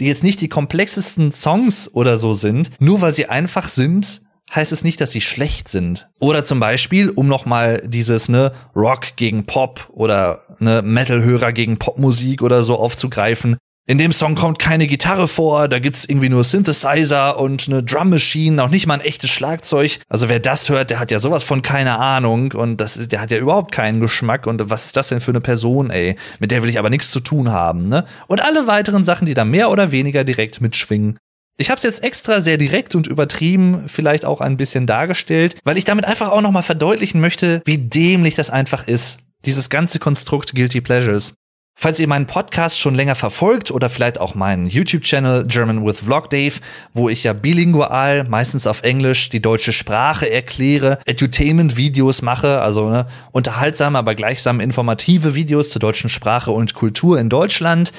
die jetzt nicht die komplexesten Songs oder so sind, nur weil sie einfach sind, heißt es nicht, dass sie schlecht sind. Oder zum Beispiel, um nochmal dieses, ne, Rock gegen Pop oder ne, Metal-Hörer gegen Popmusik oder so aufzugreifen, in dem Song kommt keine Gitarre vor, da gibt's irgendwie nur Synthesizer und eine Drum Machine, auch nicht mal ein echtes Schlagzeug. Also wer das hört, der hat ja sowas von keine Ahnung und das ist, der hat ja überhaupt keinen Geschmack und was ist das denn für eine Person, ey? Mit der will ich aber nichts zu tun haben, ne? Und alle weiteren Sachen, die da mehr oder weniger direkt mitschwingen. Ich habe es jetzt extra sehr direkt und übertrieben vielleicht auch ein bisschen dargestellt, weil ich damit einfach auch nochmal verdeutlichen möchte, wie dämlich das einfach ist. Dieses ganze Konstrukt Guilty Pleasures. Falls ihr meinen Podcast schon länger verfolgt oder vielleicht auch meinen YouTube-Channel German with Vlog Dave, wo ich ja bilingual, meistens auf Englisch, die deutsche Sprache erkläre, Edutainment-Videos mache, also ne, unterhaltsame, aber gleichsam informative Videos zur deutschen Sprache und Kultur in Deutschland,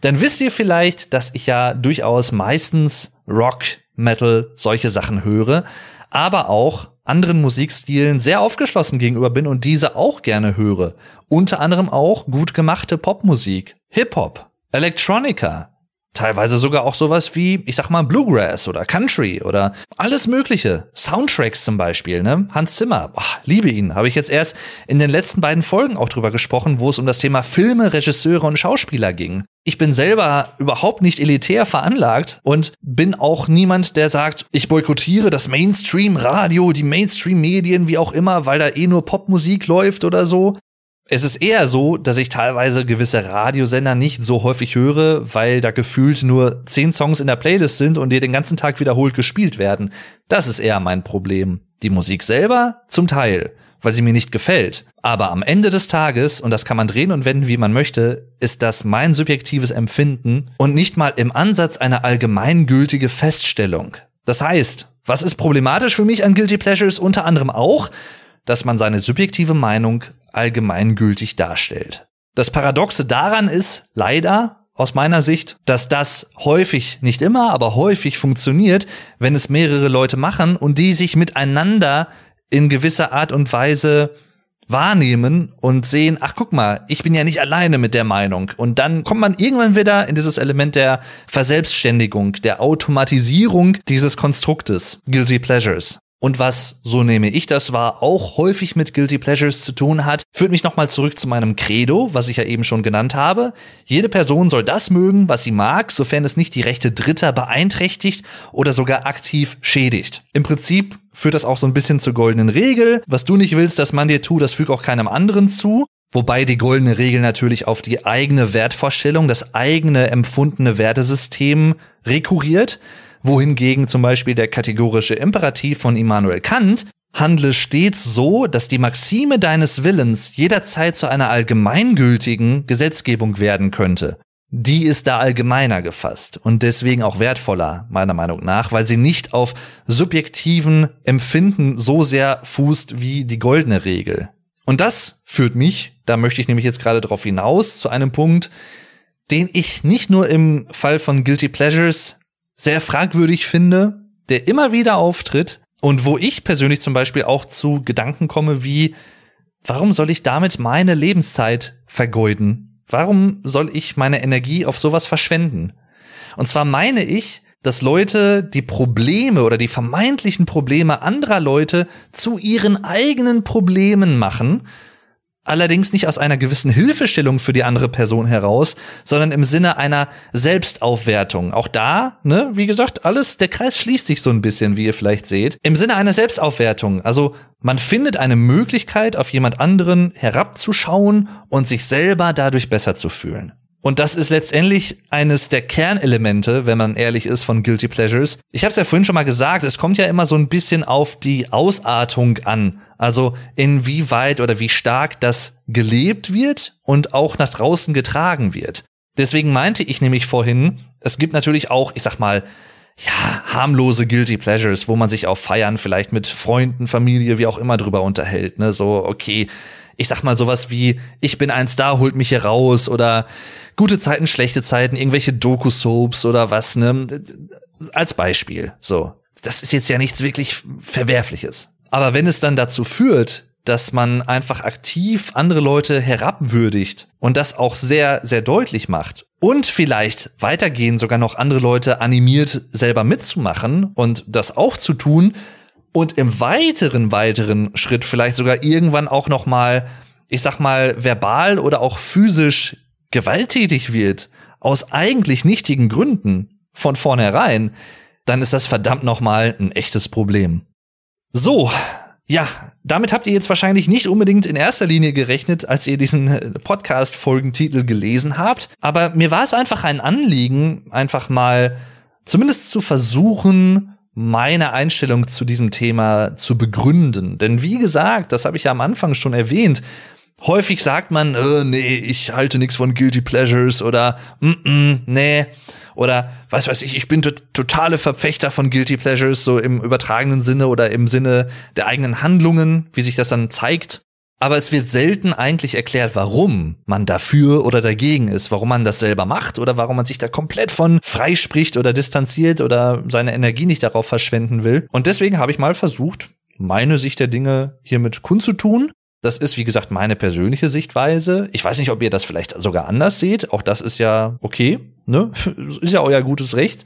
dann wisst ihr vielleicht, dass ich ja durchaus meistens Rock, Metal, solche Sachen höre, aber auch anderen Musikstilen sehr aufgeschlossen gegenüber bin und diese auch gerne höre. Unter anderem auch gut gemachte Popmusik, Hip-Hop, Electronica, teilweise sogar auch sowas wie, ich sag mal, Bluegrass oder Country oder alles Mögliche. Soundtracks zum Beispiel, ne? Hans Zimmer, boah, liebe ihn. Habe ich jetzt erst in den letzten beiden Folgen auch drüber gesprochen, wo es um das Thema Filme, Regisseure und Schauspieler ging. Ich bin selber überhaupt nicht elitär veranlagt und bin auch niemand, der sagt, ich boykottiere das Mainstream-Radio, die Mainstream-Medien, wie auch immer, weil da eh nur Popmusik läuft oder so. Es ist eher so, dass ich teilweise gewisse Radiosender nicht so häufig höre, weil da gefühlt nur zehn Songs in der Playlist sind und die den ganzen Tag wiederholt gespielt werden. Das ist eher mein Problem. Die Musik selber zum Teil. weil sie mir nicht gefällt. Aber am Ende des Tages, und das kann man drehen und wenden, wie man möchte, ist das mein subjektives Empfinden und nicht mal im Ansatz eine allgemeingültige Feststellung. Das heißt, was ist problematisch für mich an Guilty Pleasures? Unter anderem auch, dass man seine subjektive Meinung allgemeingültig darstellt. Das Paradoxe daran ist leider aus meiner Sicht, dass das häufig, nicht immer, aber häufig funktioniert, wenn es mehrere Leute machen und die sich miteinander in gewisser Art und Weise wahrnehmen und sehen, ach guck mal, ich bin ja nicht alleine mit der Meinung. Und dann kommt man irgendwann wieder in dieses Element der Verselbstständigung, der Automatisierung dieses Konstruktes, Guilty Pleasures. Und was, so nehme ich das wahr, auch häufig mit Guilty Pleasures zu tun hat, führt mich nochmal zurück zu meinem Credo, was ich ja eben schon genannt habe. Jede Person soll das mögen, was sie mag, sofern es nicht die Rechte Dritter beeinträchtigt oder sogar aktiv schädigt. Im Prinzip führt das auch so ein bisschen zur goldenen Regel. Was du nicht willst, dass man dir tut, das füg auch keinem anderen zu. Wobei die goldene Regel natürlich auf die eigene Wertvorstellung, das eigene empfundene Wertesystem rekurriert wohingegen zum Beispiel der kategorische Imperativ von Immanuel Kant handle stets so, dass die Maxime deines Willens jederzeit zu einer allgemeingültigen Gesetzgebung werden könnte. Die ist da allgemeiner gefasst und deswegen auch wertvoller, meiner Meinung nach, weil sie nicht auf subjektiven Empfinden so sehr fußt wie die goldene Regel. Und das führt mich, da möchte ich nämlich jetzt gerade drauf hinaus, zu einem Punkt, den ich nicht nur im Fall von Guilty Pleasures sehr fragwürdig finde, der immer wieder auftritt und wo ich persönlich zum Beispiel auch zu Gedanken komme wie, warum soll ich damit meine Lebenszeit vergeuden? Warum soll ich meine Energie auf sowas verschwenden? Und zwar meine ich, dass Leute die Probleme oder die vermeintlichen Probleme anderer Leute zu ihren eigenen Problemen machen allerdings nicht aus einer gewissen Hilfestellung für die andere Person heraus, sondern im Sinne einer Selbstaufwertung. Auch da, ne, wie gesagt, alles, der Kreis schließt sich so ein bisschen, wie ihr vielleicht seht. Im Sinne einer Selbstaufwertung. Also man findet eine Möglichkeit, auf jemand anderen herabzuschauen und sich selber dadurch besser zu fühlen. Und das ist letztendlich eines der Kernelemente, wenn man ehrlich ist, von Guilty Pleasures. Ich habe es ja vorhin schon mal gesagt, es kommt ja immer so ein bisschen auf die Ausartung an. Also inwieweit oder wie stark das gelebt wird und auch nach draußen getragen wird. Deswegen meinte ich nämlich vorhin, es gibt natürlich auch, ich sag mal, ja, harmlose Guilty Pleasures, wo man sich auf Feiern vielleicht mit Freunden, Familie, wie auch immer drüber unterhält. Ne? So, okay, ich sag mal sowas wie, ich bin ein Star, holt mich hier raus oder gute Zeiten, schlechte Zeiten, irgendwelche Doku-Soaps oder was, ne? Als Beispiel, so. Das ist jetzt ja nichts wirklich Verwerfliches. Aber wenn es dann dazu führt, dass man einfach aktiv andere Leute herabwürdigt und das auch sehr, sehr deutlich macht und vielleicht weitergehen sogar noch andere Leute animiert, selber mitzumachen und das auch zu tun, und im weiteren, weiteren Schritt vielleicht sogar irgendwann auch noch mal, ich sag mal, verbal oder auch physisch gewalttätig wird, aus eigentlich nichtigen Gründen, von vornherein, dann ist das verdammt noch mal ein echtes Problem. So, ja, damit habt ihr jetzt wahrscheinlich nicht unbedingt in erster Linie gerechnet, als ihr diesen Podcast-Folgentitel gelesen habt. Aber mir war es einfach ein Anliegen, einfach mal zumindest zu versuchen, meine Einstellung zu diesem Thema zu begründen. Denn wie gesagt, das habe ich ja am Anfang schon erwähnt, häufig sagt man, äh, nee, ich halte nichts von Guilty Pleasures oder mm, -mm nee oder was weiß ich, ich bin totale Verfechter von Guilty Pleasures, so im übertragenen Sinne oder im Sinne der eigenen Handlungen, wie sich das dann zeigt. Aber es wird selten eigentlich erklärt, warum man dafür oder dagegen ist, warum man das selber macht oder warum man sich da komplett von freispricht oder distanziert oder seine Energie nicht darauf verschwenden will. Und deswegen habe ich mal versucht, meine Sicht der Dinge hiermit kundzutun. Das ist, wie gesagt, meine persönliche Sichtweise. Ich weiß nicht, ob ihr das vielleicht sogar anders seht. Auch das ist ja okay, ne? [laughs] Ist ja euer gutes Recht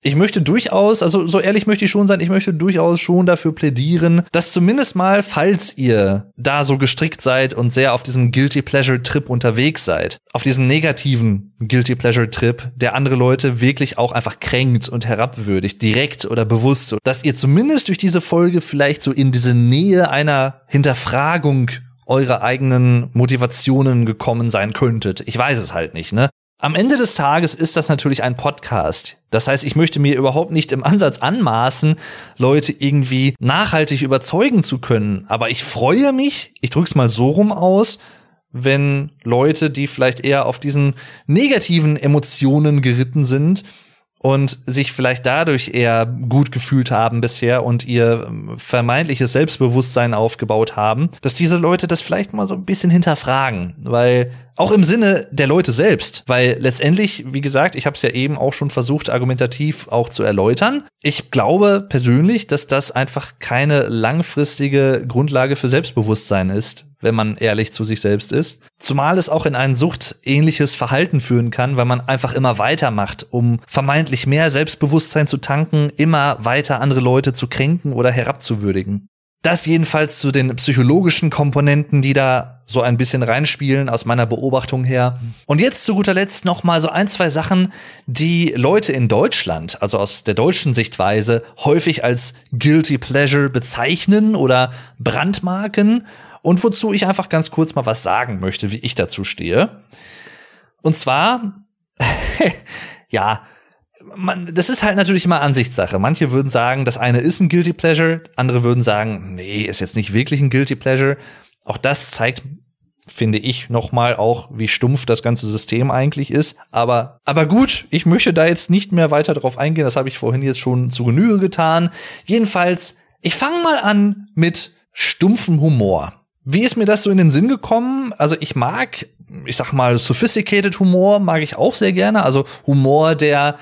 ich möchte durchaus, also so ehrlich möchte ich schon sein, ich möchte durchaus schon dafür plädieren, dass zumindest mal, falls ihr da so gestrickt seid und sehr auf diesem Guilty Pleasure Trip unterwegs seid, auf diesem negativen Guilty Pleasure Trip, der andere Leute wirklich auch einfach kränkt und herabwürdigt, direkt oder bewusst, dass ihr zumindest durch diese Folge vielleicht so in diese Nähe einer Hinterfragung eurer eigenen Motivationen gekommen sein könntet. Ich weiß es halt nicht, ne? Am Ende des Tages ist das natürlich ein Podcast. Das heißt, ich möchte mir überhaupt nicht im Ansatz anmaßen, Leute irgendwie nachhaltig überzeugen zu können. Aber ich freue mich, ich drück's mal so rum aus, wenn Leute, die vielleicht eher auf diesen negativen Emotionen geritten sind, und sich vielleicht dadurch eher gut gefühlt haben bisher und ihr ähm, vermeintliches Selbstbewusstsein aufgebaut haben, dass diese Leute das vielleicht mal so ein bisschen hinterfragen, weil auch im Sinne der Leute selbst, weil letztendlich, wie gesagt, ich habe es ja eben auch schon versucht, argumentativ auch zu erläutern. Ich glaube persönlich, dass das einfach keine langfristige Grundlage für Selbstbewusstsein ist, wenn man ehrlich zu sich selbst ist. Zumal es auch in ein suchtähnliches Verhalten führen kann, weil man einfach immer weitermacht, um vermeintlich mehr Selbstbewusstsein zu tanken, immer weiter andere Leute zu kränken oder herabzuwürdigen. Das jedenfalls zu den psychologischen Komponenten, die da so ein bisschen reinspielen aus meiner Beobachtung her. Und jetzt zu guter Letzt noch mal so ein, zwei Sachen, die Leute in Deutschland, also aus der deutschen Sichtweise, häufig als guilty pleasure bezeichnen oder brandmarken und wozu ich einfach ganz kurz mal was sagen möchte, wie ich dazu stehe. Und zwar [laughs] ja, man, das ist halt natürlich immer Ansichtssache. Manche würden sagen, das eine ist ein Guilty Pleasure, andere würden sagen, nee, ist jetzt nicht wirklich ein Guilty Pleasure. Auch das zeigt, finde ich, nochmal auch, wie stumpf das ganze System eigentlich ist. Aber, aber gut, ich möchte da jetzt nicht mehr weiter drauf eingehen. Das habe ich vorhin jetzt schon zu Genüge getan. Jedenfalls, ich fange mal an mit stumpfem Humor. Wie ist mir das so in den Sinn gekommen? Also ich mag, ich sag mal, sophisticated Humor mag ich auch sehr gerne. Also Humor, der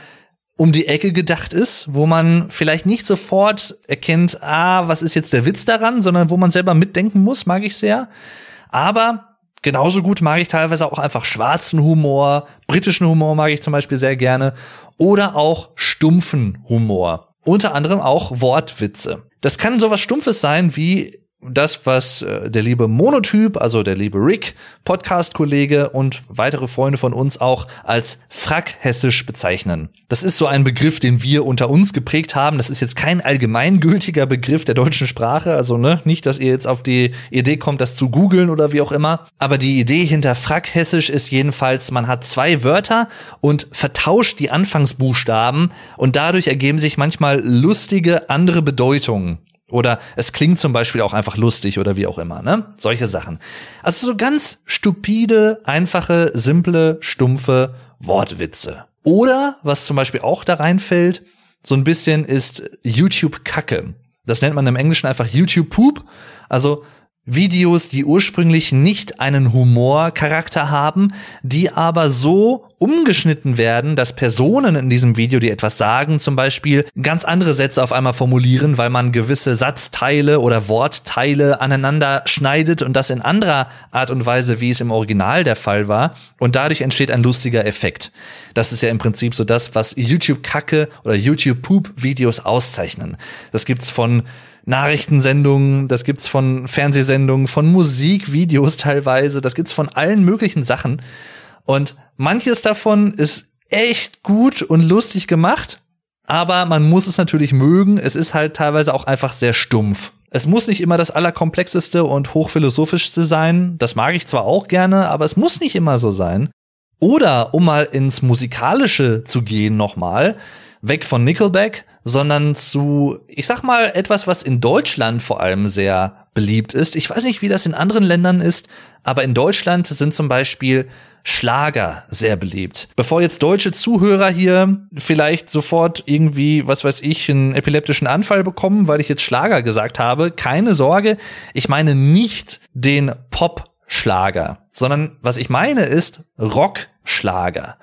um die Ecke gedacht ist, wo man vielleicht nicht sofort erkennt, ah, was ist jetzt der Witz daran, sondern wo man selber mitdenken muss, mag ich sehr. Aber genauso gut mag ich teilweise auch einfach schwarzen Humor, britischen Humor mag ich zum Beispiel sehr gerne oder auch stumpfen Humor. Unter anderem auch Wortwitze. Das kann sowas Stumpfes sein wie das, was äh, der liebe Monotyp, also der liebe Rick, Podcast-Kollege und weitere Freunde von uns auch als Frackhessisch bezeichnen. Das ist so ein Begriff, den wir unter uns geprägt haben. Das ist jetzt kein allgemeingültiger Begriff der deutschen Sprache, also ne, nicht, dass ihr jetzt auf die Idee kommt, das zu googeln oder wie auch immer. Aber die Idee hinter Frackhessisch ist jedenfalls, man hat zwei Wörter und vertauscht die Anfangsbuchstaben und dadurch ergeben sich manchmal lustige andere Bedeutungen. Oder es klingt zum Beispiel auch einfach lustig oder wie auch immer, ne? Solche Sachen. Also so ganz stupide, einfache, simple, stumpfe Wortwitze. Oder, was zum Beispiel auch da reinfällt, so ein bisschen ist YouTube-Kacke. Das nennt man im Englischen einfach YouTube-Poop. Also Videos, die ursprünglich nicht einen Humorcharakter haben, die aber so umgeschnitten werden, dass Personen in diesem Video, die etwas sagen, zum Beispiel ganz andere Sätze auf einmal formulieren, weil man gewisse Satzteile oder Wortteile aneinander schneidet und das in anderer Art und Weise, wie es im Original der Fall war. Und dadurch entsteht ein lustiger Effekt. Das ist ja im Prinzip so das, was YouTube-Kacke oder YouTube-Poop-Videos auszeichnen. Das gibt's von Nachrichtensendungen, das gibt's von Fernsehsendungen, von Musikvideos [laughs] teilweise, das gibt's von allen möglichen Sachen. Und manches davon ist echt gut und lustig gemacht, aber man muss es natürlich mögen. Es ist halt teilweise auch einfach sehr stumpf. Es muss nicht immer das allerkomplexeste und hochphilosophischste sein. Das mag ich zwar auch gerne, aber es muss nicht immer so sein. Oder um mal ins Musikalische zu gehen nochmal, weg von Nickelback, sondern zu, ich sag mal, etwas, was in Deutschland vor allem sehr beliebt ist. Ich weiß nicht, wie das in anderen Ländern ist, aber in Deutschland sind zum Beispiel Schlager sehr beliebt. Bevor jetzt deutsche Zuhörer hier vielleicht sofort irgendwie, was weiß ich, einen epileptischen Anfall bekommen, weil ich jetzt Schlager gesagt habe, keine Sorge, ich meine nicht den Pop-Schlager, sondern was ich meine ist Rock-Schlager.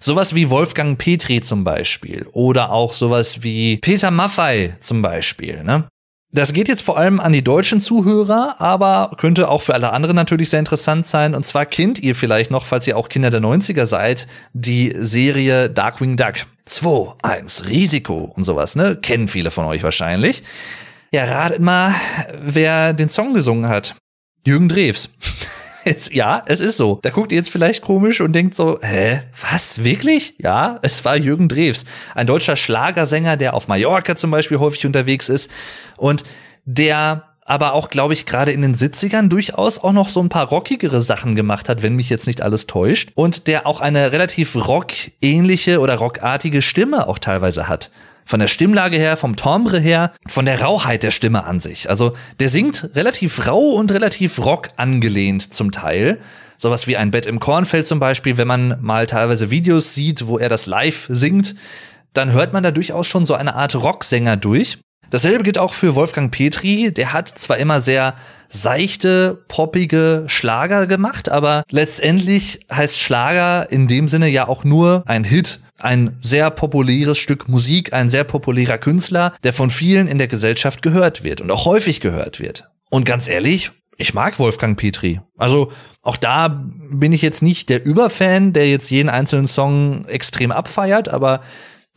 Sowas wie Wolfgang Petri zum Beispiel oder auch sowas wie Peter Maffei zum Beispiel. Ne? Das geht jetzt vor allem an die deutschen Zuhörer, aber könnte auch für alle anderen natürlich sehr interessant sein. Und zwar kennt ihr vielleicht noch, falls ihr auch Kinder der 90er seid, die Serie Darkwing Duck. 2, 1, Risiko und sowas, ne? Kennen viele von euch wahrscheinlich. Ja, ratet mal, wer den Song gesungen hat. Jürgen Drews. [laughs] Es, ja, es ist so. Da guckt ihr jetzt vielleicht komisch und denkt so, hä, was, wirklich? Ja, es war Jürgen Drews, ein deutscher Schlagersänger, der auf Mallorca zum Beispiel häufig unterwegs ist und der aber auch, glaube ich, gerade in den 70ern durchaus auch noch so ein paar rockigere Sachen gemacht hat, wenn mich jetzt nicht alles täuscht. Und der auch eine relativ rockähnliche oder rockartige Stimme auch teilweise hat. Von der Stimmlage her, vom Timbre her, von der Rauheit der Stimme an sich. Also der singt relativ rau und relativ rock angelehnt zum Teil. Sowas wie ein Bett im Kornfeld zum Beispiel, wenn man mal teilweise Videos sieht, wo er das live singt, dann hört man da durchaus schon so eine Art Rocksänger durch. Dasselbe gilt auch für Wolfgang Petri. Der hat zwar immer sehr seichte, poppige Schlager gemacht, aber letztendlich heißt Schlager in dem Sinne ja auch nur ein Hit. Ein sehr populäres Stück Musik, ein sehr populärer Künstler, der von vielen in der Gesellschaft gehört wird und auch häufig gehört wird. Und ganz ehrlich, ich mag Wolfgang Petri. Also auch da bin ich jetzt nicht der Überfan, der jetzt jeden einzelnen Song extrem abfeiert, aber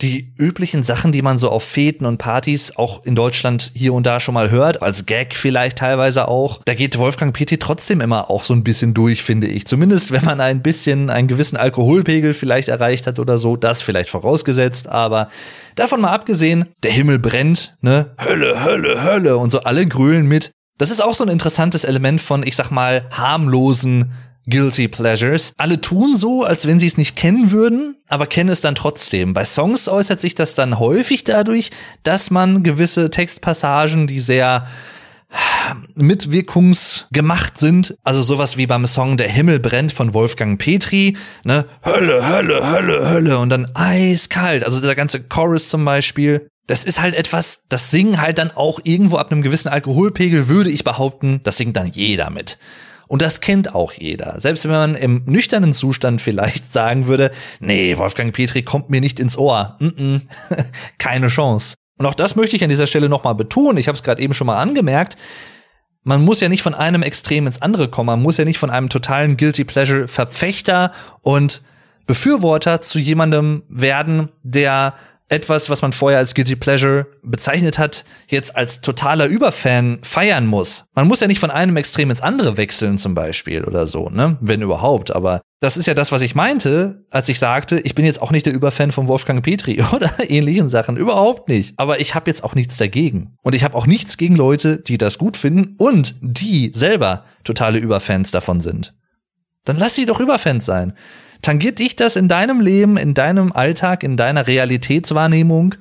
die üblichen Sachen, die man so auf Feten und Partys auch in Deutschland hier und da schon mal hört, als Gag vielleicht teilweise auch, da geht Wolfgang Petri trotzdem immer auch so ein bisschen durch, finde ich. Zumindest wenn man ein bisschen einen gewissen Alkoholpegel vielleicht erreicht hat oder so, das vielleicht vorausgesetzt, aber davon mal abgesehen, der Himmel brennt, ne? Hölle, Hölle, Hölle und so alle grölen mit. Das ist auch so ein interessantes Element von, ich sag mal, harmlosen Guilty Pleasures. Alle tun so, als wenn sie es nicht kennen würden, aber kennen es dann trotzdem. Bei Songs äußert sich das dann häufig dadurch, dass man gewisse Textpassagen, die sehr mitwirkungsgemacht sind, also sowas wie beim Song Der Himmel brennt von Wolfgang Petri, ne, Hölle, Hölle, Hölle, Hölle und dann eiskalt, also der ganze Chorus zum Beispiel, das ist halt etwas, das singen halt dann auch irgendwo ab einem gewissen Alkoholpegel, würde ich behaupten, das singt dann jeder mit. Und das kennt auch jeder. Selbst wenn man im nüchternen Zustand vielleicht [laughs] sagen würde, nee, Wolfgang Petri kommt mir nicht ins Ohr. Mm -mm. [laughs] Keine Chance. Und auch das möchte ich an dieser Stelle nochmal betonen. Ich habe es gerade eben schon mal angemerkt. Man muss ja nicht von einem Extrem ins andere kommen. Man muss ja nicht von einem totalen Guilty Pleasure Verfechter und Befürworter zu jemandem werden, der etwas, was man vorher als Guilty Pleasure bezeichnet hat, jetzt als totaler Überfan feiern muss. Man muss ja nicht von einem Extrem ins andere wechseln zum Beispiel oder so, ne? Wenn überhaupt. Aber das ist ja das, was ich meinte, als ich sagte, ich bin jetzt auch nicht der Überfan von Wolfgang Petri [laughs] oder ähnlichen Sachen. Überhaupt nicht. Aber ich habe jetzt auch nichts dagegen. Und ich habe auch nichts gegen Leute, die das gut finden und die selber totale Überfans davon sind. Dann lass sie doch Überfans sein. Tangiert dich das in deinem Leben, in deinem Alltag, in deiner Realitätswahrnehmung?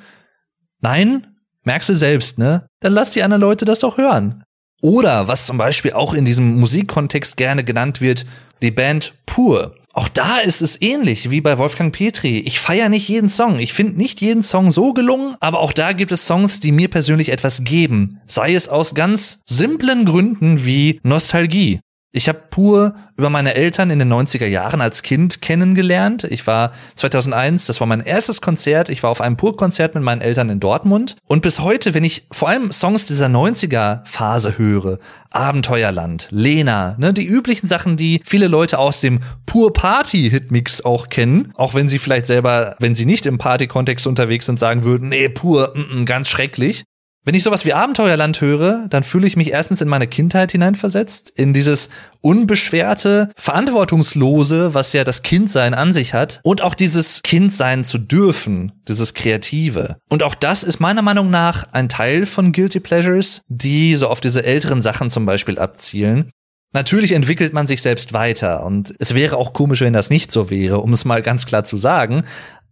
Nein? Merkst du selbst, ne? Dann lass die anderen Leute das doch hören. Oder was zum Beispiel auch in diesem Musikkontext gerne genannt wird, die Band Pur. Auch da ist es ähnlich wie bei Wolfgang Petri. Ich feiere nicht jeden Song. Ich finde nicht jeden Song so gelungen, aber auch da gibt es Songs, die mir persönlich etwas geben. Sei es aus ganz simplen Gründen wie Nostalgie. Ich habe pur über meine Eltern in den 90er Jahren als Kind kennengelernt. Ich war 2001, das war mein erstes Konzert. Ich war auf einem Pur-Konzert mit meinen Eltern in Dortmund. Und bis heute, wenn ich vor allem Songs dieser 90er-Phase höre, Abenteuerland, Lena, ne, die üblichen Sachen, die viele Leute aus dem Pur-Party-Hitmix auch kennen, auch wenn sie vielleicht selber, wenn sie nicht im Party-Kontext unterwegs sind, sagen würden, nee, pur, mm, mm, ganz schrecklich. Wenn ich sowas wie Abenteuerland höre, dann fühle ich mich erstens in meine Kindheit hineinversetzt, in dieses unbeschwerte, verantwortungslose, was ja das Kindsein an sich hat, und auch dieses Kindsein zu dürfen, dieses Kreative. Und auch das ist meiner Meinung nach ein Teil von Guilty Pleasures, die so auf diese älteren Sachen zum Beispiel abzielen. Natürlich entwickelt man sich selbst weiter und es wäre auch komisch, wenn das nicht so wäre, um es mal ganz klar zu sagen.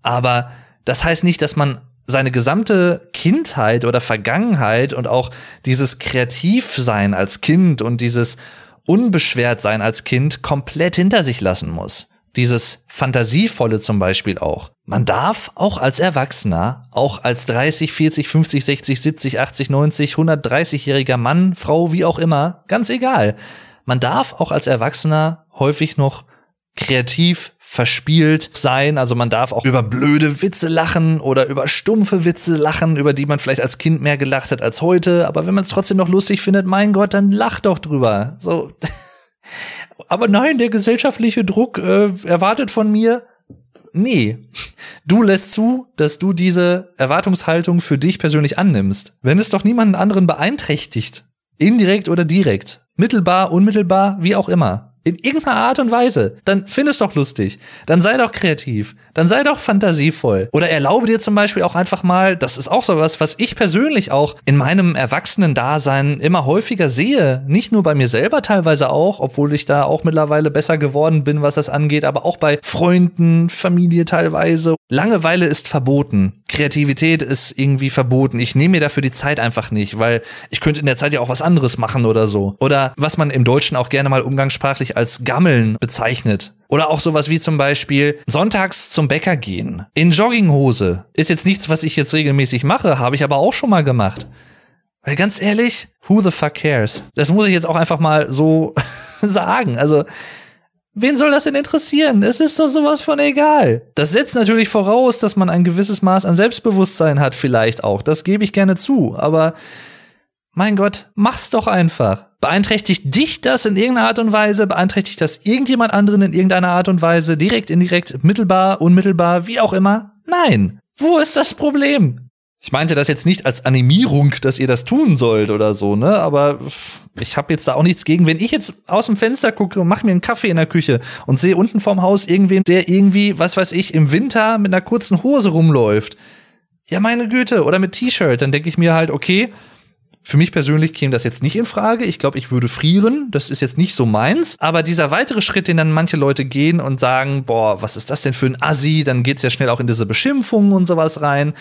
Aber das heißt nicht, dass man seine gesamte Kindheit oder Vergangenheit und auch dieses Kreativsein als Kind und dieses Unbeschwertsein als Kind komplett hinter sich lassen muss. Dieses Fantasievolle zum Beispiel auch. Man darf auch als Erwachsener, auch als 30, 40, 50, 60, 70, 80, 90, 130-jähriger Mann, Frau, wie auch immer, ganz egal. Man darf auch als Erwachsener häufig noch kreativ verspielt sein. Also man darf auch über blöde Witze lachen oder über stumpfe Witze lachen, über die man vielleicht als Kind mehr gelacht hat als heute. Aber wenn man es trotzdem noch lustig findet, mein Gott, dann lacht doch drüber. So. [laughs] Aber nein, der gesellschaftliche Druck äh, erwartet von mir. Nee. Du lässt zu, dass du diese Erwartungshaltung für dich persönlich annimmst. Wenn es doch niemanden anderen beeinträchtigt. Indirekt oder direkt. Mittelbar, unmittelbar, wie auch immer in irgendeiner Art und Weise, dann find es doch lustig. Dann sei doch kreativ. Dann sei doch fantasievoll. Oder erlaube dir zum Beispiel auch einfach mal, das ist auch sowas, was ich persönlich auch in meinem Erwachsenen-Dasein immer häufiger sehe. Nicht nur bei mir selber teilweise auch, obwohl ich da auch mittlerweile besser geworden bin, was das angeht, aber auch bei Freunden, Familie teilweise. Langeweile ist verboten. Kreativität ist irgendwie verboten. Ich nehme mir dafür die Zeit einfach nicht, weil ich könnte in der Zeit ja auch was anderes machen oder so. Oder was man im Deutschen auch gerne mal umgangssprachlich als Gammeln bezeichnet. Oder auch sowas wie zum Beispiel sonntags zum Bäcker gehen. In Jogginghose. Ist jetzt nichts, was ich jetzt regelmäßig mache, habe ich aber auch schon mal gemacht. Weil ganz ehrlich, who the fuck cares? Das muss ich jetzt auch einfach mal so [laughs] sagen. Also, wen soll das denn interessieren? Es ist doch sowas von egal. Das setzt natürlich voraus, dass man ein gewisses Maß an Selbstbewusstsein hat, vielleicht auch. Das gebe ich gerne zu. Aber mein Gott, mach's doch einfach. Beeinträchtigt dich das in irgendeiner Art und Weise? Beeinträchtigt das irgendjemand anderen in irgendeiner Art und Weise? Direkt, indirekt, mittelbar, unmittelbar, wie auch immer? Nein. Wo ist das Problem? Ich meinte das jetzt nicht als Animierung, dass ihr das tun sollt oder so, ne? Aber ich habe jetzt da auch nichts gegen. Wenn ich jetzt aus dem Fenster gucke und mache mir einen Kaffee in der Küche und sehe unten vorm Haus irgendwen, der irgendwie, was weiß ich, im Winter mit einer kurzen Hose rumläuft. Ja, meine Güte. Oder mit T-Shirt. Dann denke ich mir halt, okay, für mich persönlich käme das jetzt nicht in Frage. Ich glaube, ich würde frieren. Das ist jetzt nicht so meins. Aber dieser weitere Schritt, den dann manche Leute gehen und sagen, boah, was ist das denn für ein Assi? Dann geht's ja schnell auch in diese Beschimpfungen und sowas rein.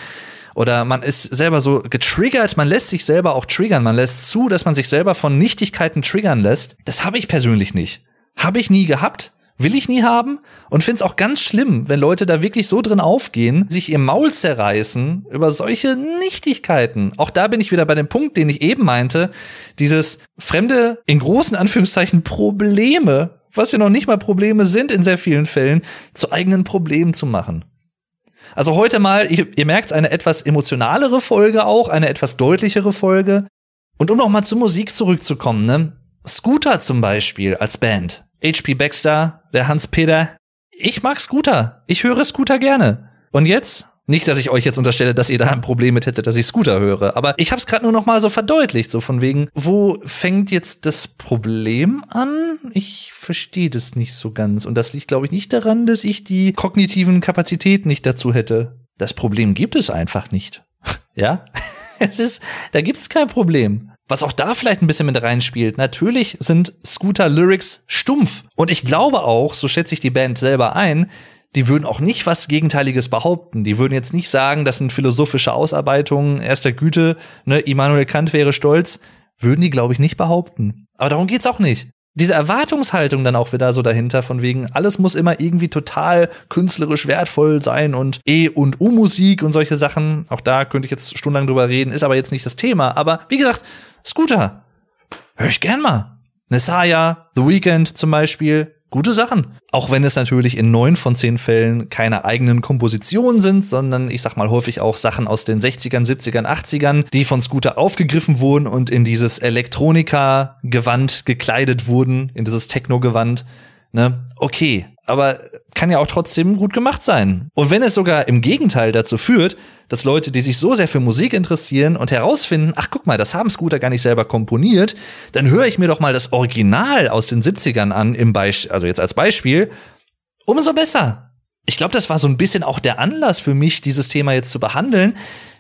Oder man ist selber so getriggert, man lässt sich selber auch triggern, man lässt zu, dass man sich selber von Nichtigkeiten triggern lässt. Das habe ich persönlich nicht. Habe ich nie gehabt. Will ich nie haben und find's auch ganz schlimm, wenn Leute da wirklich so drin aufgehen, sich ihr Maul zerreißen über solche Nichtigkeiten. Auch da bin ich wieder bei dem Punkt, den ich eben meinte, dieses fremde, in großen Anführungszeichen Probleme, was ja noch nicht mal Probleme sind in sehr vielen Fällen, zu eigenen Problemen zu machen. Also heute mal, ihr, ihr merkt eine etwas emotionalere Folge auch, eine etwas deutlichere Folge. Und um noch mal zur Musik zurückzukommen, ne? Scooter zum Beispiel als Band HP Baxter, der Hans-Peter. Ich mag Scooter. Ich höre Scooter gerne. Und jetzt? Nicht, dass ich euch jetzt unterstelle, dass ihr da ein Problem mit hättet, dass ich Scooter höre, aber ich habe es gerade nur noch mal so verdeutlicht, so von wegen, wo fängt jetzt das Problem an? Ich verstehe das nicht so ganz und das liegt glaube ich nicht daran, dass ich die kognitiven Kapazitäten nicht dazu hätte. Das Problem gibt es einfach nicht. [laughs] ja? [laughs] Es ist, da gibt es kein Problem. Was auch da vielleicht ein bisschen mit reinspielt, natürlich sind Scooter-Lyrics stumpf. Und ich glaube auch, so schätze ich die Band selber ein, die würden auch nicht was Gegenteiliges behaupten. Die würden jetzt nicht sagen, das sind philosophische Ausarbeitungen erster Güte, ne, Immanuel Kant wäre stolz. Würden die, glaube ich, nicht behaupten. Aber darum geht's auch nicht. Diese Erwartungshaltung dann auch wieder so dahinter, von wegen, alles muss immer irgendwie total künstlerisch wertvoll sein und E- und U-Musik und solche Sachen. Auch da könnte ich jetzt stundenlang drüber reden, ist aber jetzt nicht das Thema. Aber wie gesagt, Scooter. Hör ich gern mal. Nesaya, The Weeknd zum Beispiel. Gute Sachen. Auch wenn es natürlich in neun von zehn Fällen keine eigenen Kompositionen sind, sondern ich sag mal häufig auch Sachen aus den 60ern, 70ern, 80ern, die von Scooter aufgegriffen wurden und in dieses Elektronika-Gewand gekleidet wurden, in dieses Techno-Gewand. Ne? Okay, aber kann ja auch trotzdem gut gemacht sein. Und wenn es sogar im Gegenteil dazu führt, dass Leute, die sich so sehr für Musik interessieren und herausfinden, ach guck mal, das haben Scooter gar nicht selber komponiert, dann höre ich mir doch mal das Original aus den 70ern an, im Beispiel, also jetzt als Beispiel, umso besser. Ich glaube, das war so ein bisschen auch der Anlass für mich, dieses Thema jetzt zu behandeln,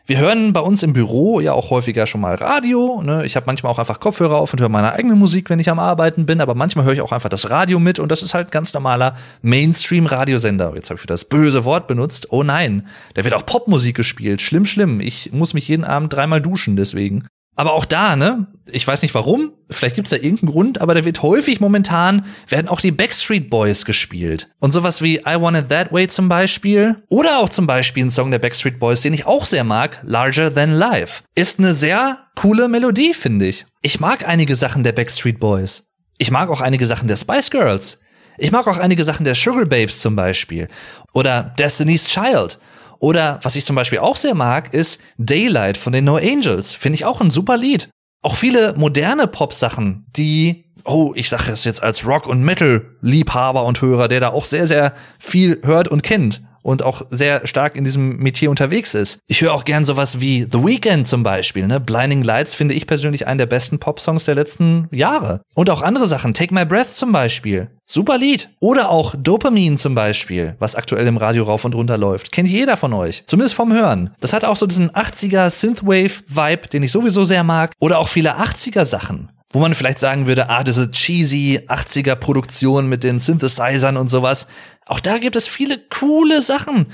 wir hören bei uns im Büro ja auch häufiger schon mal Radio. Ne? Ich habe manchmal auch einfach Kopfhörer auf und höre meine eigene Musik, wenn ich am Arbeiten bin, aber manchmal höre ich auch einfach das Radio mit und das ist halt ganz normaler Mainstream-Radiosender. Jetzt habe ich wieder das böse Wort benutzt. Oh nein, da wird auch Popmusik gespielt. Schlimm, schlimm. Ich muss mich jeden Abend dreimal duschen deswegen. Aber auch da, ne? Ich weiß nicht warum, vielleicht gibt's da irgendeinen Grund, aber da wird häufig momentan, werden auch die Backstreet Boys gespielt. Und sowas wie I Want It That Way zum Beispiel. Oder auch zum Beispiel ein Song der Backstreet Boys, den ich auch sehr mag, Larger Than Life. Ist eine sehr coole Melodie, finde ich. Ich mag einige Sachen der Backstreet Boys. Ich mag auch einige Sachen der Spice Girls. Ich mag auch einige Sachen der Sugar Babes zum Beispiel. Oder Destiny's Child. Oder was ich zum Beispiel auch sehr mag, ist Daylight von den No Angels. Finde ich auch ein super Lied. Auch viele moderne Pop-Sachen, die, oh, ich sage es jetzt als Rock- und Metal-Liebhaber und Hörer, der da auch sehr, sehr viel hört und kennt. Und auch sehr stark in diesem Metier unterwegs ist. Ich höre auch gern sowas wie The Weeknd zum Beispiel. Ne? Blinding Lights finde ich persönlich einen der besten Pop-Songs der letzten Jahre. Und auch andere Sachen. Take My Breath zum Beispiel. Super Lied. Oder auch Dopamine zum Beispiel, was aktuell im Radio rauf und runter läuft. Kennt jeder von euch. Zumindest vom Hören. Das hat auch so diesen 80er Synthwave-Vibe, den ich sowieso sehr mag. Oder auch viele 80er Sachen wo man vielleicht sagen würde, ah, diese cheesy 80er Produktion mit den Synthesizern und sowas. Auch da gibt es viele coole Sachen.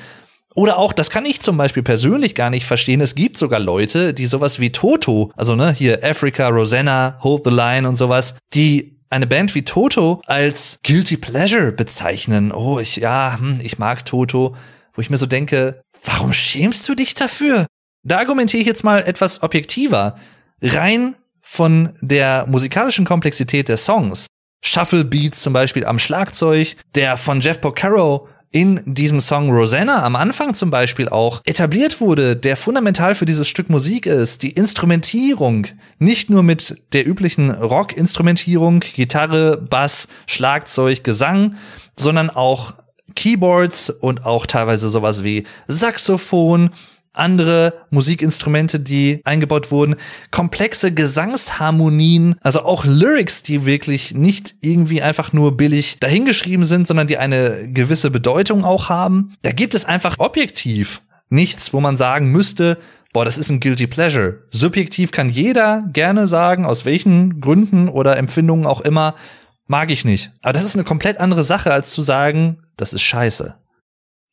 Oder auch, das kann ich zum Beispiel persönlich gar nicht verstehen. Es gibt sogar Leute, die sowas wie Toto, also ne, hier Africa, Rosanna, Hold the Line und sowas, die eine Band wie Toto als Guilty Pleasure bezeichnen. Oh, ich, ja, hm, ich mag Toto. Wo ich mir so denke, warum schämst du dich dafür? Da argumentiere ich jetzt mal etwas objektiver. Rein von der musikalischen Komplexität der Songs. Shuffle Beats zum Beispiel am Schlagzeug, der von Jeff Porcaro in diesem Song Rosanna am Anfang zum Beispiel auch etabliert wurde, der fundamental für dieses Stück Musik ist, die Instrumentierung, nicht nur mit der üblichen Rock-Instrumentierung, Gitarre, Bass, Schlagzeug, Gesang, sondern auch Keyboards und auch teilweise sowas wie Saxophon, andere Musikinstrumente, die eingebaut wurden, komplexe Gesangsharmonien, also auch Lyrics, die wirklich nicht irgendwie einfach nur billig dahingeschrieben sind, sondern die eine gewisse Bedeutung auch haben. Da gibt es einfach objektiv nichts, wo man sagen müsste, boah, das ist ein guilty pleasure. Subjektiv kann jeder gerne sagen, aus welchen Gründen oder Empfindungen auch immer, mag ich nicht. Aber das ist eine komplett andere Sache, als zu sagen, das ist scheiße.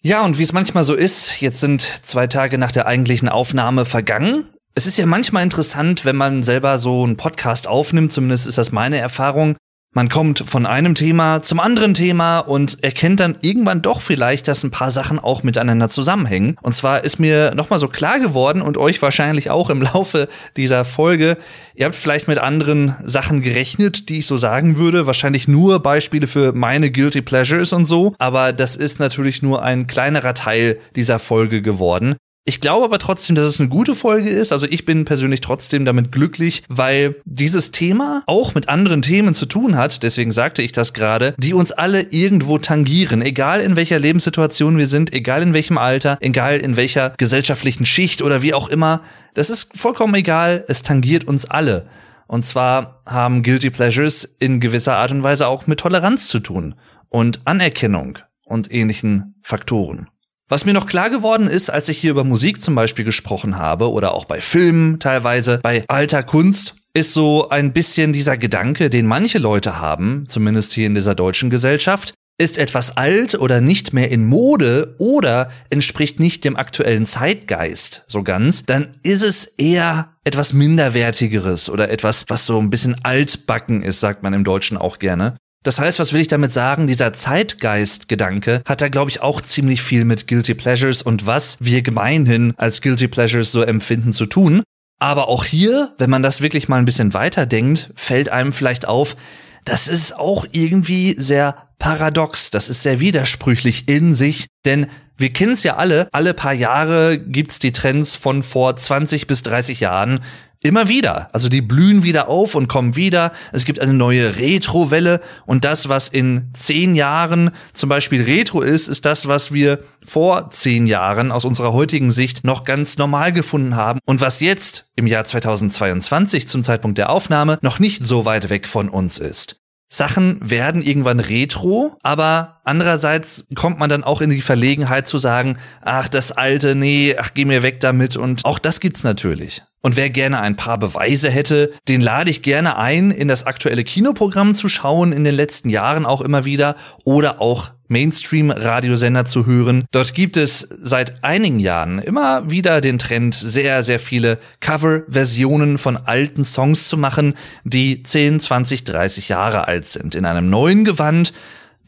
Ja, und wie es manchmal so ist, jetzt sind zwei Tage nach der eigentlichen Aufnahme vergangen. Es ist ja manchmal interessant, wenn man selber so einen Podcast aufnimmt, zumindest ist das meine Erfahrung, man kommt von einem Thema zum anderen Thema und erkennt dann irgendwann doch vielleicht, dass ein paar Sachen auch miteinander zusammenhängen. Und zwar ist mir nochmal so klar geworden und euch wahrscheinlich auch im Laufe dieser Folge, ihr habt vielleicht mit anderen Sachen gerechnet, die ich so sagen würde. Wahrscheinlich nur Beispiele für meine Guilty Pleasures und so. Aber das ist natürlich nur ein kleinerer Teil dieser Folge geworden. Ich glaube aber trotzdem, dass es eine gute Folge ist. Also ich bin persönlich trotzdem damit glücklich, weil dieses Thema auch mit anderen Themen zu tun hat, deswegen sagte ich das gerade, die uns alle irgendwo tangieren, egal in welcher Lebenssituation wir sind, egal in welchem Alter, egal in welcher gesellschaftlichen Schicht oder wie auch immer. Das ist vollkommen egal, es tangiert uns alle. Und zwar haben Guilty Pleasures in gewisser Art und Weise auch mit Toleranz zu tun und Anerkennung und ähnlichen Faktoren. Was mir noch klar geworden ist, als ich hier über Musik zum Beispiel gesprochen habe oder auch bei Filmen teilweise, bei alter Kunst, ist so ein bisschen dieser Gedanke, den manche Leute haben, zumindest hier in dieser deutschen Gesellschaft, ist etwas alt oder nicht mehr in Mode oder entspricht nicht dem aktuellen Zeitgeist so ganz, dann ist es eher etwas minderwertigeres oder etwas, was so ein bisschen altbacken ist, sagt man im Deutschen auch gerne. Das heißt, was will ich damit sagen? Dieser Zeitgeist-Gedanke hat da, glaube ich, auch ziemlich viel mit Guilty Pleasures und was wir gemeinhin als Guilty Pleasures so empfinden zu tun. Aber auch hier, wenn man das wirklich mal ein bisschen weiter denkt, fällt einem vielleicht auf, das ist auch irgendwie sehr paradox, das ist sehr widersprüchlich in sich, denn wir kennen es ja alle, alle paar Jahre gibt's die Trends von vor 20 bis 30 Jahren, Immer wieder. Also die blühen wieder auf und kommen wieder. Es gibt eine neue Retro-Welle und das, was in zehn Jahren zum Beispiel Retro ist, ist das, was wir vor zehn Jahren aus unserer heutigen Sicht noch ganz normal gefunden haben und was jetzt im Jahr 2022 zum Zeitpunkt der Aufnahme noch nicht so weit weg von uns ist. Sachen werden irgendwann retro, aber andererseits kommt man dann auch in die Verlegenheit zu sagen, ach, das alte, nee, ach, geh mir weg damit und auch das gibt's natürlich. Und wer gerne ein paar Beweise hätte, den lade ich gerne ein, in das aktuelle Kinoprogramm zu schauen, in den letzten Jahren auch immer wieder, oder auch Mainstream-Radiosender zu hören. Dort gibt es seit einigen Jahren immer wieder den Trend, sehr, sehr viele Cover-Versionen von alten Songs zu machen, die 10, 20, 30 Jahre alt sind, in einem neuen Gewand.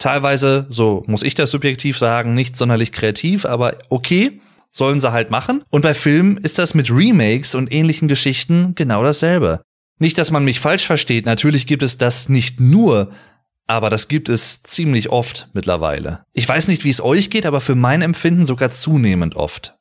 Teilweise, so muss ich das subjektiv sagen, nicht sonderlich kreativ, aber okay sollen sie halt machen. Und bei Filmen ist das mit Remakes und ähnlichen Geschichten genau dasselbe. Nicht, dass man mich falsch versteht, natürlich gibt es das nicht nur, aber das gibt es ziemlich oft mittlerweile. Ich weiß nicht, wie es euch geht, aber für mein Empfinden sogar zunehmend oft.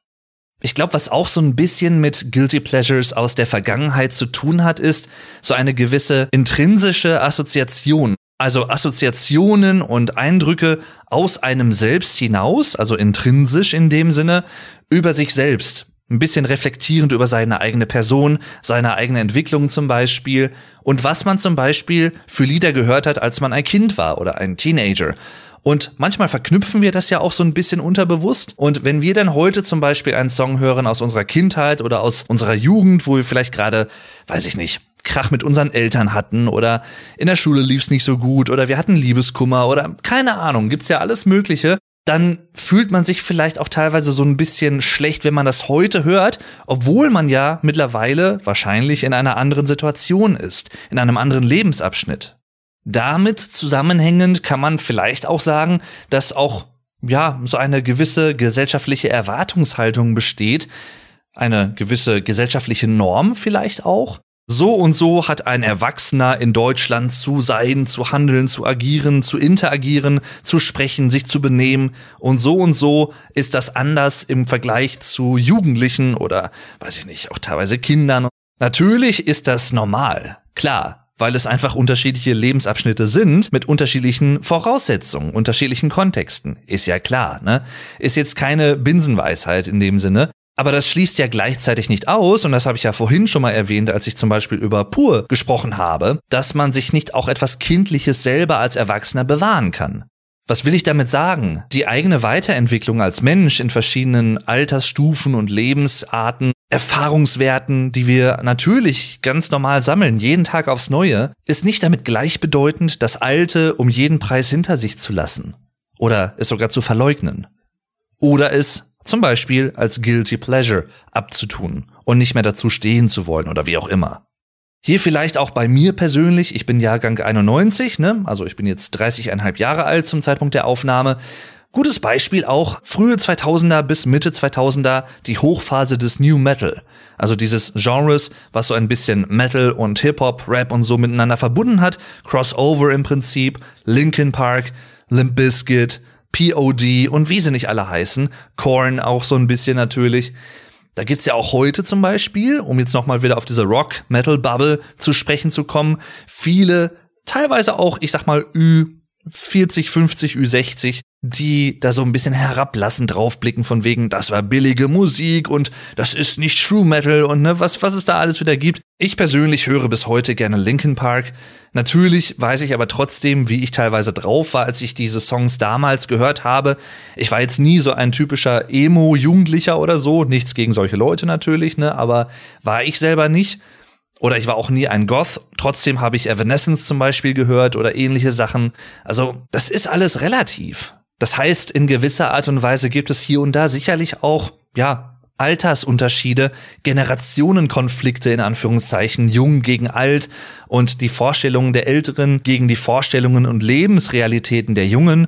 Ich glaube, was auch so ein bisschen mit Guilty Pleasures aus der Vergangenheit zu tun hat, ist so eine gewisse intrinsische Assoziation Also Assoziationen und Eindrücke aus einem selbst hinaus, also intrinsisch in dem Sinne, über sich selbst. Ein bisschen reflektierend über seine eigene Person, seine eigene Entwicklung zum Beispiel und was man zum Beispiel für Lieder gehört hat, als man ein Kind war oder ein Teenager. Und manchmal verknüpfen wir das ja auch so ein bisschen unterbewusst. Und wenn wir dann heute zum Beispiel einen Song hören aus unserer Kindheit oder aus unserer Jugend, wo wir vielleicht gerade, weiß ich nicht, Krach mit unseren Eltern hatten oder in der Schule lief's nicht so gut oder wir hatten Liebeskummer oder keine Ahnung, gibt's ja alles Mögliche, dann fühlt man sich vielleicht auch teilweise so ein bisschen schlecht, wenn man das heute hört, obwohl man ja mittlerweile wahrscheinlich in einer anderen Situation ist, in einem anderen Lebensabschnitt. Damit zusammenhängend kann man vielleicht auch sagen, dass auch ja, so eine gewisse gesellschaftliche Erwartungshaltung besteht, eine gewisse gesellschaftliche Norm vielleicht auch, so und so hat ein Erwachsener in Deutschland zu sein, zu handeln, zu agieren, zu interagieren, zu sprechen, sich zu benehmen. Und so und so ist das anders im Vergleich zu Jugendlichen oder, weiß ich nicht, auch teilweise Kindern. Natürlich ist das normal, klar, weil es einfach unterschiedliche Lebensabschnitte sind mit unterschiedlichen Voraussetzungen, unterschiedlichen Kontexten. Ist ja klar, ne? Ist jetzt keine Binsenweisheit in dem Sinne. Aber das schließt ja gleichzeitig nicht aus, und das habe ich ja vorhin schon mal erwähnt, als ich zum Beispiel über Pur gesprochen habe, dass man sich nicht auch etwas Kindliches selber als Erwachsener bewahren kann. Was will ich damit sagen? Die eigene Weiterentwicklung als Mensch in verschiedenen Altersstufen und Lebensarten, Erfahrungswerten, die wir natürlich ganz normal sammeln, jeden Tag aufs Neue, ist nicht damit gleichbedeutend, das Alte um jeden Preis hinter sich zu lassen. Oder es sogar zu verleugnen. Oder es zum Beispiel als Guilty Pleasure abzutun und nicht mehr dazu stehen zu wollen oder wie auch immer. Hier vielleicht auch bei mir persönlich, ich bin Jahrgang 91, ne? also ich bin jetzt 30,5 Jahre alt zum Zeitpunkt der Aufnahme. Gutes Beispiel auch frühe 2000er bis Mitte 2000er die Hochphase des New Metal. Also dieses Genres, was so ein bisschen Metal und Hip-Hop, Rap und so miteinander verbunden hat. Crossover im Prinzip, Linkin Park, Limp Bizkit, POD und wie sie nicht alle heißen, Korn auch so ein bisschen natürlich. Da gibt's ja auch heute zum Beispiel, um jetzt nochmal wieder auf diese Rock-Metal-Bubble zu sprechen zu kommen, viele, teilweise auch, ich sag mal, Ü 40, 50, Ü60, die da so ein bisschen herablassend draufblicken von wegen, das war billige Musik und das ist nicht True Metal und ne, was, was es da alles wieder gibt. Ich persönlich höre bis heute gerne Linkin Park. Natürlich weiß ich aber trotzdem, wie ich teilweise drauf war, als ich diese Songs damals gehört habe. Ich war jetzt nie so ein typischer Emo-Jugendlicher oder so. Nichts gegen solche Leute natürlich, ne, aber war ich selber nicht. Oder ich war auch nie ein Goth. Trotzdem habe ich Evanescence zum Beispiel gehört oder ähnliche Sachen. Also, das ist alles relativ. Das heißt, in gewisser Art und Weise gibt es hier und da sicherlich auch, ja, Altersunterschiede, Generationenkonflikte in Anführungszeichen, jung gegen alt und die Vorstellungen der Älteren gegen die Vorstellungen und Lebensrealitäten der Jungen.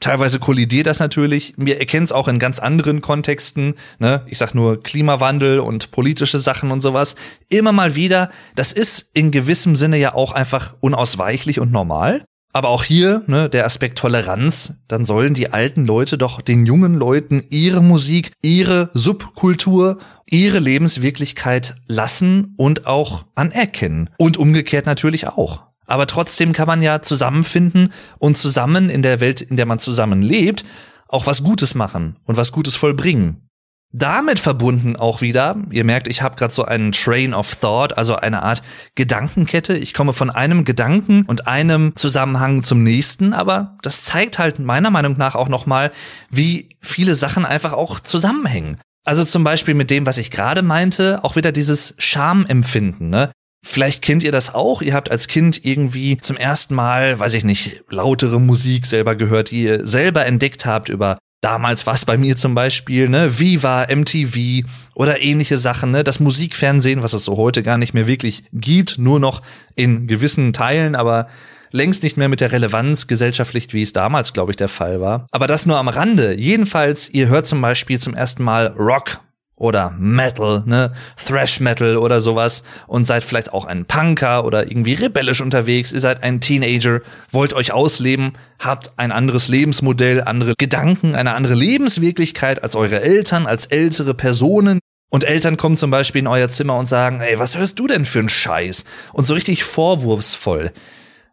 Teilweise kollidiert das natürlich. Wir erkennen es auch in ganz anderen Kontexten. Ne? Ich sag nur Klimawandel und politische Sachen und sowas. Immer mal wieder. Das ist in gewissem Sinne ja auch einfach unausweichlich und normal. Aber auch hier, ne, der Aspekt Toleranz, dann sollen die alten Leute doch den jungen Leuten ihre Musik, ihre Subkultur, ihre Lebenswirklichkeit lassen und auch anerkennen. Und umgekehrt natürlich auch. Aber trotzdem kann man ja zusammenfinden und zusammen in der Welt, in der man zusammen lebt, auch was Gutes machen und was Gutes vollbringen. Damit verbunden auch wieder, ihr merkt, ich habe gerade so einen Train of Thought, also eine Art Gedankenkette. Ich komme von einem Gedanken und einem Zusammenhang zum nächsten, aber das zeigt halt meiner Meinung nach auch nochmal, wie viele Sachen einfach auch zusammenhängen. Also zum Beispiel mit dem, was ich gerade meinte, auch wieder dieses Schamempfinden. Ne? Vielleicht kennt ihr das auch. Ihr habt als Kind irgendwie zum ersten Mal, weiß ich nicht, lautere Musik selber gehört, die ihr selber entdeckt habt über damals war es bei mir zum Beispiel, ne, Viva, MTV oder ähnliche Sachen, ne, das Musikfernsehen, was es so heute gar nicht mehr wirklich gibt, nur noch in gewissen Teilen, aber längst nicht mehr mit der Relevanz gesellschaftlich, wie es damals, glaube ich, der Fall war. Aber das nur am Rande. Jedenfalls, ihr hört zum Beispiel zum ersten Mal Rock oder Metal, ne, Thrash Metal oder sowas und seid vielleicht auch ein Punker oder irgendwie rebellisch unterwegs, ihr seid ein Teenager, wollt euch ausleben, habt ein anderes Lebensmodell, andere Gedanken, eine andere Lebenswirklichkeit als eure Eltern, als ältere Personen. Und Eltern kommen zum Beispiel in euer Zimmer und sagen, ey, was hörst du denn für einen Scheiß? Und so richtig vorwurfsvoll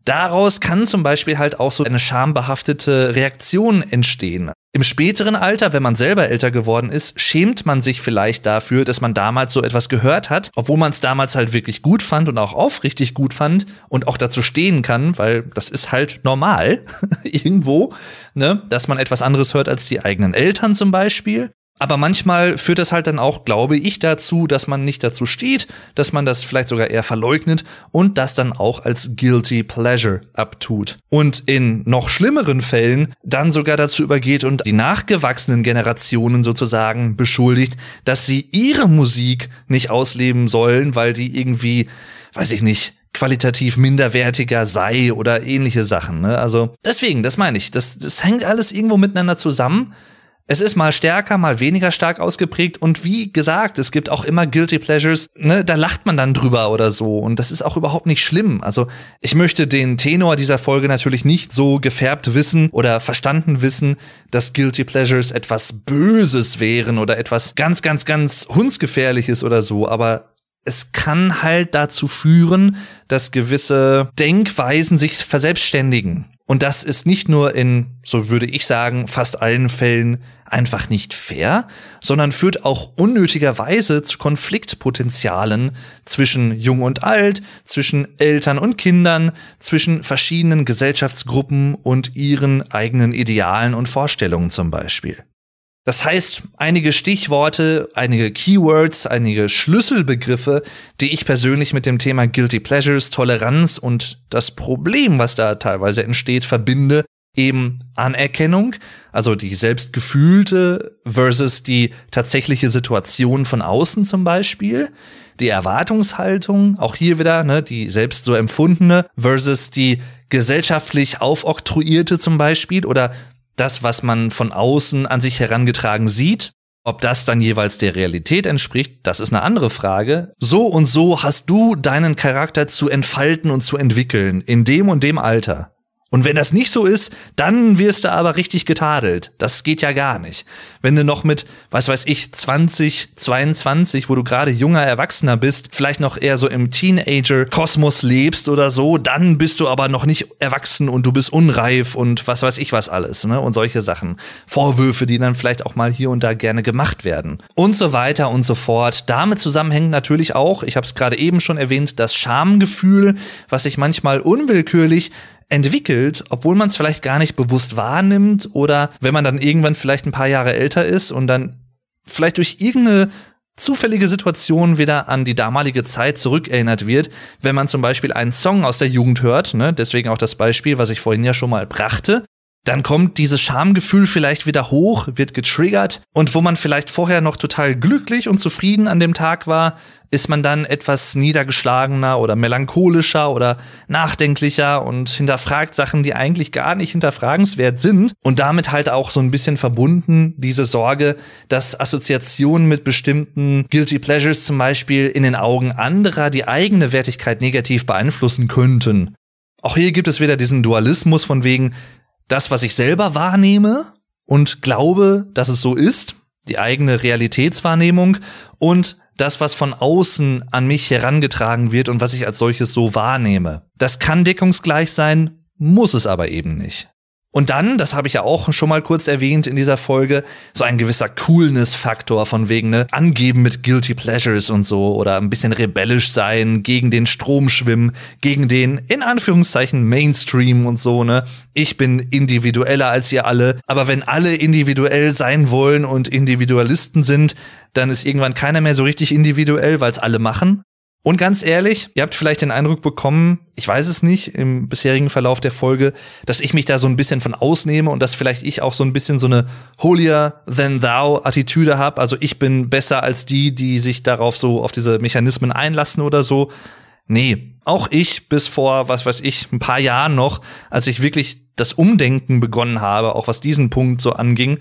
daraus kann zum Beispiel halt auch so eine schambehaftete Reaktion entstehen. Im späteren Alter, wenn man selber älter geworden ist, schämt man sich vielleicht dafür, dass man damals so etwas gehört hat, obwohl man es damals halt wirklich gut fand und auch aufrichtig gut fand und auch dazu stehen kann, weil das ist halt normal [laughs] irgendwo, ne, dass man etwas anderes hört als die eigenen Eltern zum Beispiel. Aber manchmal führt das halt dann auch, glaube ich, dazu, dass man nicht dazu steht, dass man das vielleicht sogar eher verleugnet und das dann auch als guilty pleasure abtut. Und in noch schlimmeren Fällen dann sogar dazu übergeht und die nachgewachsenen Generationen sozusagen beschuldigt, dass sie ihre Musik nicht ausleben sollen, weil die irgendwie, weiß ich nicht, qualitativ minderwertiger sei oder ähnliche Sachen. Ne? Also deswegen, das meine ich, das, das hängt alles irgendwo miteinander zusammen. Es ist mal stärker, mal weniger stark ausgeprägt und wie gesagt, es gibt auch immer Guilty Pleasures, ne, da lacht man dann drüber oder so und das ist auch überhaupt nicht schlimm. Also ich möchte den Tenor dieser Folge natürlich nicht so gefärbt wissen oder verstanden wissen, dass Guilty Pleasures etwas Böses wären oder etwas ganz, ganz, ganz hundsgefährliches oder so, aber es kann halt dazu führen, dass gewisse Denkweisen sich verselbstständigen. Und das ist nicht nur in, so würde ich sagen, fast allen Fällen einfach nicht fair, sondern führt auch unnötigerweise zu Konfliktpotenzialen zwischen Jung und Alt, zwischen Eltern und Kindern, zwischen verschiedenen Gesellschaftsgruppen und ihren eigenen Idealen und Vorstellungen zum Beispiel. Das heißt, einige Stichworte, einige Keywords, einige Schlüsselbegriffe, die ich persönlich mit dem Thema Guilty Pleasures, Toleranz und das Problem, was da teilweise entsteht, verbinde, eben Anerkennung, also die selbstgefühlte versus die tatsächliche Situation von außen zum Beispiel, die Erwartungshaltung, auch hier wieder, ne, die selbst so empfundene versus die gesellschaftlich aufoktroyierte zum Beispiel oder das, was man von außen an sich herangetragen sieht. Ob das dann jeweils der Realität entspricht, das ist eine andere Frage. So und so hast du deinen Charakter zu entfalten und zu entwickeln, in dem und dem Alter. Und wenn das nicht so ist, dann wirst du aber richtig getadelt. Das geht ja gar nicht. Wenn du noch mit, was weiß ich, 20, 22, wo du gerade junger Erwachsener bist, vielleicht noch eher so im Teenager-Kosmos lebst oder so, dann bist du aber noch nicht erwachsen und du bist unreif und was weiß ich was alles, ne? Und solche Sachen. Vorwürfe, die dann vielleicht auch mal hier und da gerne gemacht werden. Und so weiter und so fort. Damit zusammenhängt natürlich auch, ich habe es gerade eben schon erwähnt, das Schamgefühl, was sich manchmal unwillkürlich entwickelt, obwohl man es vielleicht gar nicht bewusst wahrnimmt oder wenn man dann irgendwann vielleicht ein paar Jahre älter ist und dann vielleicht durch irgendeine zufällige Situation wieder an die damalige Zeit zurückerinnert wird, wenn man zum Beispiel einen Song aus der Jugend hört, ne, deswegen auch das Beispiel, was ich vorhin ja schon mal brachte, dann kommt dieses Schamgefühl vielleicht wieder hoch, wird getriggert und wo man vielleicht vorher noch total glücklich und zufrieden an dem Tag war, ist man dann etwas niedergeschlagener oder melancholischer oder nachdenklicher und hinterfragt Sachen, die eigentlich gar nicht hinterfragenswert sind und damit halt auch so ein bisschen verbunden diese Sorge, dass Assoziationen mit bestimmten Guilty Pleasures zum Beispiel in den Augen anderer die eigene Wertigkeit negativ beeinflussen könnten. Auch hier gibt es wieder diesen Dualismus von wegen, das, was ich selber wahrnehme und glaube, dass es so ist, die eigene Realitätswahrnehmung und das, was von außen an mich herangetragen wird und was ich als solches so wahrnehme. Das kann deckungsgleich sein, muss es aber eben nicht. Und dann, das habe ich ja auch schon mal kurz erwähnt in dieser Folge, so ein gewisser Coolness-Faktor von wegen, ne, angeben mit Guilty Pleasures und so oder ein bisschen rebellisch sein, gegen den Strom schwimmen, gegen den, in Anführungszeichen, Mainstream und so, ne. Ich bin individueller als ihr alle, aber wenn alle individuell sein wollen und Individualisten sind, dann ist irgendwann keiner mehr so richtig individuell, weil es alle machen. Und ganz ehrlich, ihr habt vielleicht den Eindruck bekommen, ich weiß es nicht, im bisherigen Verlauf der Folge, dass ich mich da so ein bisschen von ausnehme und dass vielleicht ich auch so ein bisschen so eine holier than thou Attitüde habe. Also ich bin besser als die, die sich darauf so auf diese Mechanismen einlassen oder so. Nee, auch ich bis vor, was weiß ich, ein paar Jahren noch, als ich wirklich das Umdenken begonnen habe, auch was diesen Punkt so anging,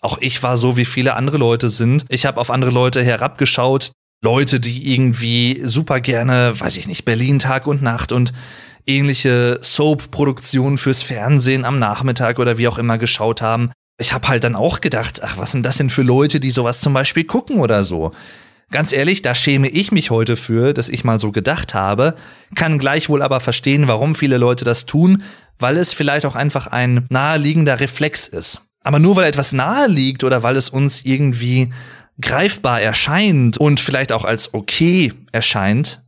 auch ich war so, wie viele andere Leute sind. Ich habe auf andere Leute herabgeschaut, Leute, die irgendwie super gerne, weiß ich nicht, Berlin Tag und Nacht und ähnliche Soap-Produktionen fürs Fernsehen am Nachmittag oder wie auch immer geschaut haben. Ich habe halt dann auch gedacht, ach, was sind das denn für Leute, die sowas zum Beispiel gucken oder so? Ganz ehrlich, da schäme ich mich heute für, dass ich mal so gedacht habe, kann gleichwohl aber verstehen, warum viele Leute das tun, weil es vielleicht auch einfach ein naheliegender Reflex ist. Aber nur weil etwas nahe liegt oder weil es uns irgendwie greifbar erscheint und vielleicht auch als okay erscheint,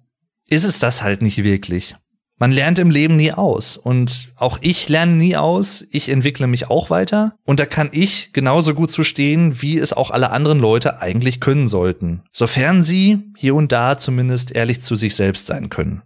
ist es das halt nicht wirklich. Man lernt im Leben nie aus und auch ich lerne nie aus, ich entwickle mich auch weiter und da kann ich genauso gut zu stehen, wie es auch alle anderen Leute eigentlich können sollten, sofern sie hier und da zumindest ehrlich zu sich selbst sein können.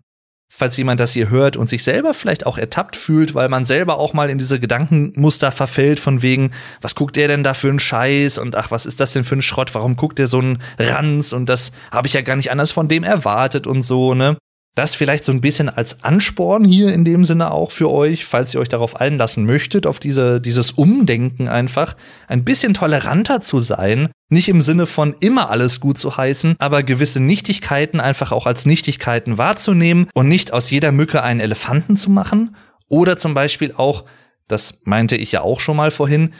Falls jemand das hier hört und sich selber vielleicht auch ertappt fühlt, weil man selber auch mal in diese Gedankenmuster verfällt von wegen, was guckt der denn da für einen Scheiß und ach, was ist das denn für ein Schrott, warum guckt der so einen Ranz und das habe ich ja gar nicht anders von dem erwartet und so, ne? Das vielleicht so ein bisschen als Ansporn hier in dem Sinne auch für euch, falls ihr euch darauf einlassen möchtet, auf diese, dieses Umdenken einfach, ein bisschen toleranter zu sein. Nicht im Sinne von immer alles gut zu heißen, aber gewisse Nichtigkeiten einfach auch als Nichtigkeiten wahrzunehmen und nicht aus jeder Mücke einen Elefanten zu machen. Oder zum Beispiel auch, das meinte ich ja auch schon mal vorhin,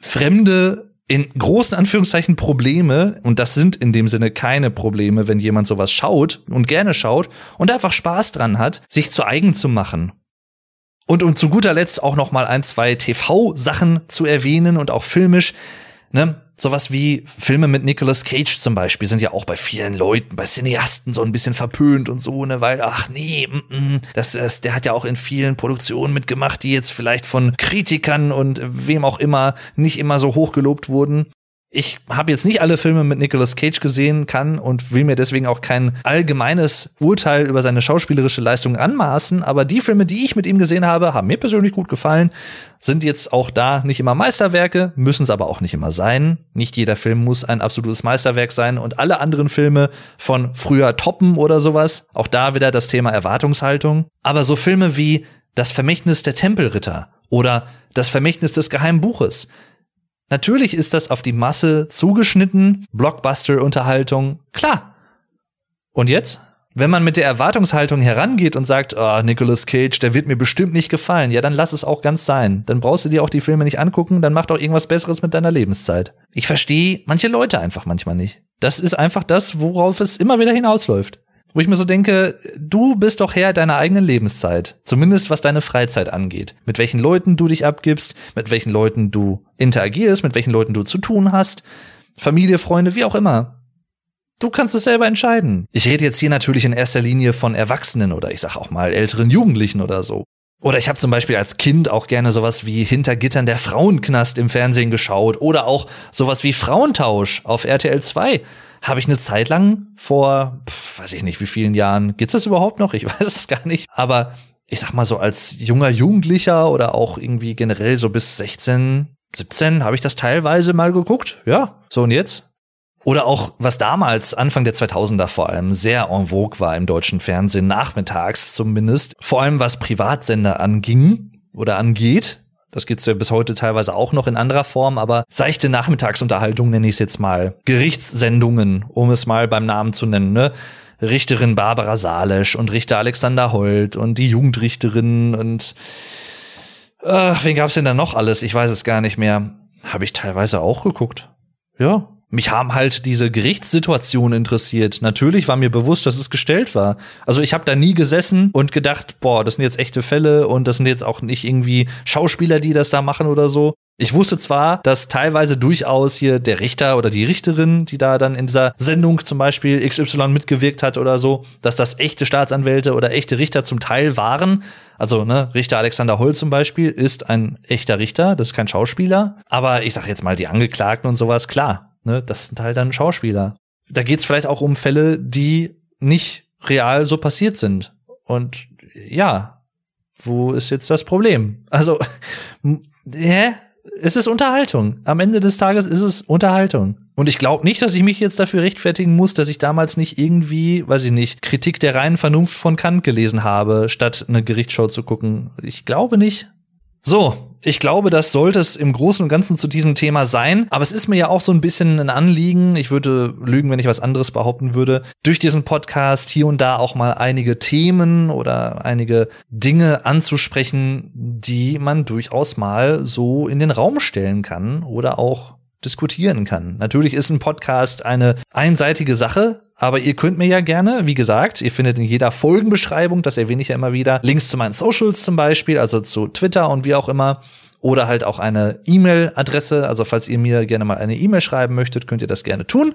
fremde in großen Anführungszeichen Probleme, und das sind in dem Sinne keine Probleme, wenn jemand sowas schaut und gerne schaut und einfach Spaß dran hat, sich zu eigen zu machen. Und um zu guter Letzt auch noch mal ein, zwei TV-Sachen zu erwähnen und auch filmisch, ne? Sowas wie Filme mit Nicolas Cage zum Beispiel sind ja auch bei vielen Leuten, bei Cineasten so ein bisschen verpönt und so, ne, weil, ach nee, mm, mm, das, das, der hat ja auch in vielen Produktionen mitgemacht, die jetzt vielleicht von Kritikern und wem auch immer nicht immer so hoch gelobt wurden ich habe jetzt nicht alle Filme mit Nicolas Cage gesehen, kann und will mir deswegen auch kein allgemeines Urteil über seine schauspielerische Leistung anmaßen, aber die Filme, die ich mit ihm gesehen habe, haben mir persönlich gut gefallen, sind jetzt auch da nicht immer Meisterwerke, müssen es aber auch nicht immer sein. Nicht jeder Film muss ein absolutes Meisterwerk sein und alle anderen Filme von früher toppen oder sowas, auch da wieder das Thema Erwartungshaltung. Aber so Filme wie Das Vermächtnis der Tempelritter oder Das Vermächtnis des Geheimen Buches, Natürlich ist das auf die Masse zugeschnitten, Blockbuster-Unterhaltung, klar. Und jetzt? Wenn man mit der Erwartungshaltung herangeht und sagt, oh, Nicolas Cage, der wird mir bestimmt nicht gefallen, ja, dann lass es auch ganz sein. Dann brauchst du dir auch die Filme nicht angucken, dann mach doch irgendwas Besseres mit deiner Lebenszeit. Ich verstehe manche Leute einfach manchmal nicht. Das ist einfach das, worauf es immer wieder hinausläuft. Wo ich mir so denke, du bist doch Herr deiner eigenen Lebenszeit. Zumindest was deine Freizeit angeht. Mit welchen Leuten du dich abgibst, mit welchen Leuten du interagierst, mit welchen Leuten du zu tun hast. Familie, Freunde, wie auch immer. Du kannst es selber entscheiden. Ich rede jetzt hier natürlich in erster Linie von Erwachsenen oder ich sag auch mal älteren Jugendlichen oder so. Oder ich habe zum Beispiel als Kind auch gerne sowas wie Hinter Gittern der Frauenknast im Fernsehen geschaut oder auch sowas wie Frauentausch auf RTL 2 habe ich eine Zeit lang vor, pf, weiß ich nicht, wie vielen Jahren, gibt's das überhaupt noch? Ich [laughs] weiß es gar nicht. Aber ich sag mal so, als junger Jugendlicher oder auch irgendwie generell so bis 16, 17 habe ich das teilweise mal geguckt. Ja, so und jetzt? Oder auch, was damals, Anfang der 2000er vor allem, sehr en vogue war im deutschen Fernsehen, nachmittags zumindest, vor allem was Privatsender anging oder angeht, das gibt's ja bis heute teilweise auch noch in anderer Form, aber seichte Nachmittagsunterhaltung nenne ich es jetzt mal. Gerichtssendungen, um es mal beim Namen zu nennen, ne? Richterin Barbara Salesch und Richter Alexander Holt und die Jugendrichterin und äh, wen gab's denn da noch alles? Ich weiß es gar nicht mehr. Habe ich teilweise auch geguckt. Ja, mich haben halt diese Gerichtssituation interessiert. Natürlich war mir bewusst, dass es gestellt war. Also ich habe da nie gesessen und gedacht, boah, das sind jetzt echte Fälle und das sind jetzt auch nicht irgendwie Schauspieler, die das da machen oder so. Ich wusste zwar, dass teilweise durchaus hier der Richter oder die Richterin, die da dann in dieser Sendung zum Beispiel XY mitgewirkt hat oder so, dass das echte Staatsanwälte oder echte Richter zum Teil waren. Also, ne, Richter Alexander Holl zum Beispiel ist ein echter Richter, das ist kein Schauspieler. Aber ich sag jetzt mal, die Angeklagten und sowas, klar, Ne, das sind halt dann Schauspieler. Da geht's vielleicht auch um Fälle, die nicht real so passiert sind. Und ja, wo ist jetzt das Problem? Also, [laughs] hä? Es ist Unterhaltung. Am Ende des Tages ist es Unterhaltung. Und ich glaube nicht, dass ich mich jetzt dafür rechtfertigen muss, dass ich damals nicht irgendwie, weiß ich nicht, Kritik der reinen Vernunft von Kant gelesen habe, statt eine Gerichtsshow zu gucken. Ich glaube nicht. So, ich glaube, das sollte es im Großen und Ganzen zu diesem Thema sein. Aber es ist mir ja auch so ein bisschen ein Anliegen. Ich würde lügen, wenn ich was anderes behaupten würde. Durch diesen Podcast hier und da auch mal einige Themen oder einige Dinge anzusprechen, die man durchaus mal so in den Raum stellen kann oder auch diskutieren kann. Natürlich ist ein Podcast eine einseitige Sache, aber ihr könnt mir ja gerne, wie gesagt, ihr findet in jeder Folgenbeschreibung, das erwähne ich ja immer wieder, Links zu meinen Socials zum Beispiel, also zu Twitter und wie auch immer. Oder halt auch eine E-Mail-Adresse. Also falls ihr mir gerne mal eine E-Mail schreiben möchtet, könnt ihr das gerne tun.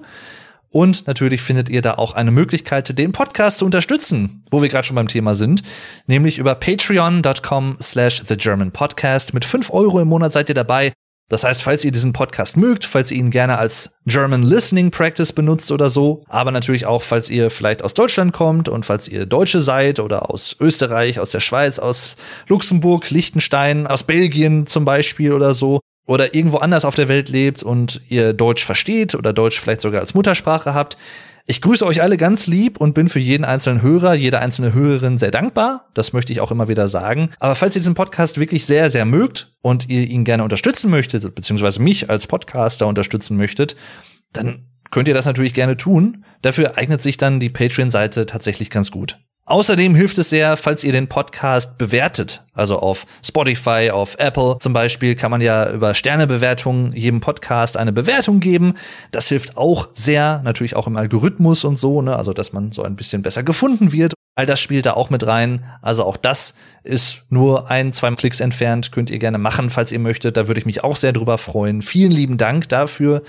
Und natürlich findet ihr da auch eine Möglichkeit, den Podcast zu unterstützen, wo wir gerade schon beim Thema sind, nämlich über patreon.com slash the German Podcast. Mit fünf Euro im Monat seid ihr dabei das heißt, falls ihr diesen Podcast mögt, falls ihr ihn gerne als German Listening Practice benutzt oder so, aber natürlich auch, falls ihr vielleicht aus Deutschland kommt und falls ihr Deutsche seid oder aus Österreich, aus der Schweiz, aus Luxemburg, Liechtenstein, aus Belgien zum Beispiel oder so, oder irgendwo anders auf der Welt lebt und ihr Deutsch versteht oder Deutsch vielleicht sogar als Muttersprache habt, ich grüße euch alle ganz lieb und bin für jeden einzelnen Hörer, jede einzelne Hörerin sehr dankbar. Das möchte ich auch immer wieder sagen. Aber falls ihr diesen Podcast wirklich sehr, sehr mögt und ihr ihn gerne unterstützen möchtet, beziehungsweise mich als Podcaster unterstützen möchtet, dann könnt ihr das natürlich gerne tun. Dafür eignet sich dann die Patreon-Seite tatsächlich ganz gut. Außerdem hilft es sehr, falls ihr den Podcast bewertet. Also auf Spotify, auf Apple zum Beispiel kann man ja über Sternebewertungen jedem Podcast eine Bewertung geben. Das hilft auch sehr, natürlich auch im Algorithmus und so, ne? also dass man so ein bisschen besser gefunden wird. All das spielt da auch mit rein. Also auch das ist nur ein, zwei Klicks entfernt. Könnt ihr gerne machen, falls ihr möchtet. Da würde ich mich auch sehr drüber freuen. Vielen lieben Dank dafür.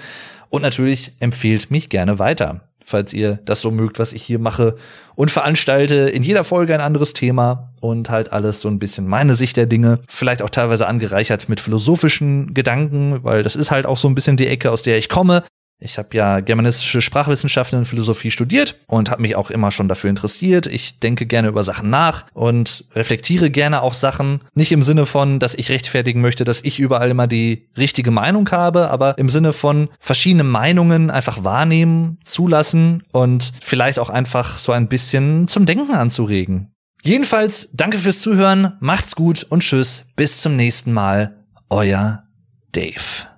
Und natürlich empfehlt mich gerne weiter falls ihr das so mögt, was ich hier mache und veranstalte in jeder Folge ein anderes Thema und halt alles so ein bisschen meine Sicht der Dinge, vielleicht auch teilweise angereichert mit philosophischen Gedanken, weil das ist halt auch so ein bisschen die Ecke, aus der ich komme. Ich habe ja germanistische Sprachwissenschaften und Philosophie studiert und habe mich auch immer schon dafür interessiert. Ich denke gerne über Sachen nach und reflektiere gerne auch Sachen. Nicht im Sinne von, dass ich rechtfertigen möchte, dass ich überall immer die richtige Meinung habe, aber im Sinne von verschiedene Meinungen einfach wahrnehmen, zulassen und vielleicht auch einfach so ein bisschen zum Denken anzuregen. Jedenfalls, danke fürs Zuhören, macht's gut und tschüss, bis zum nächsten Mal. Euer Dave.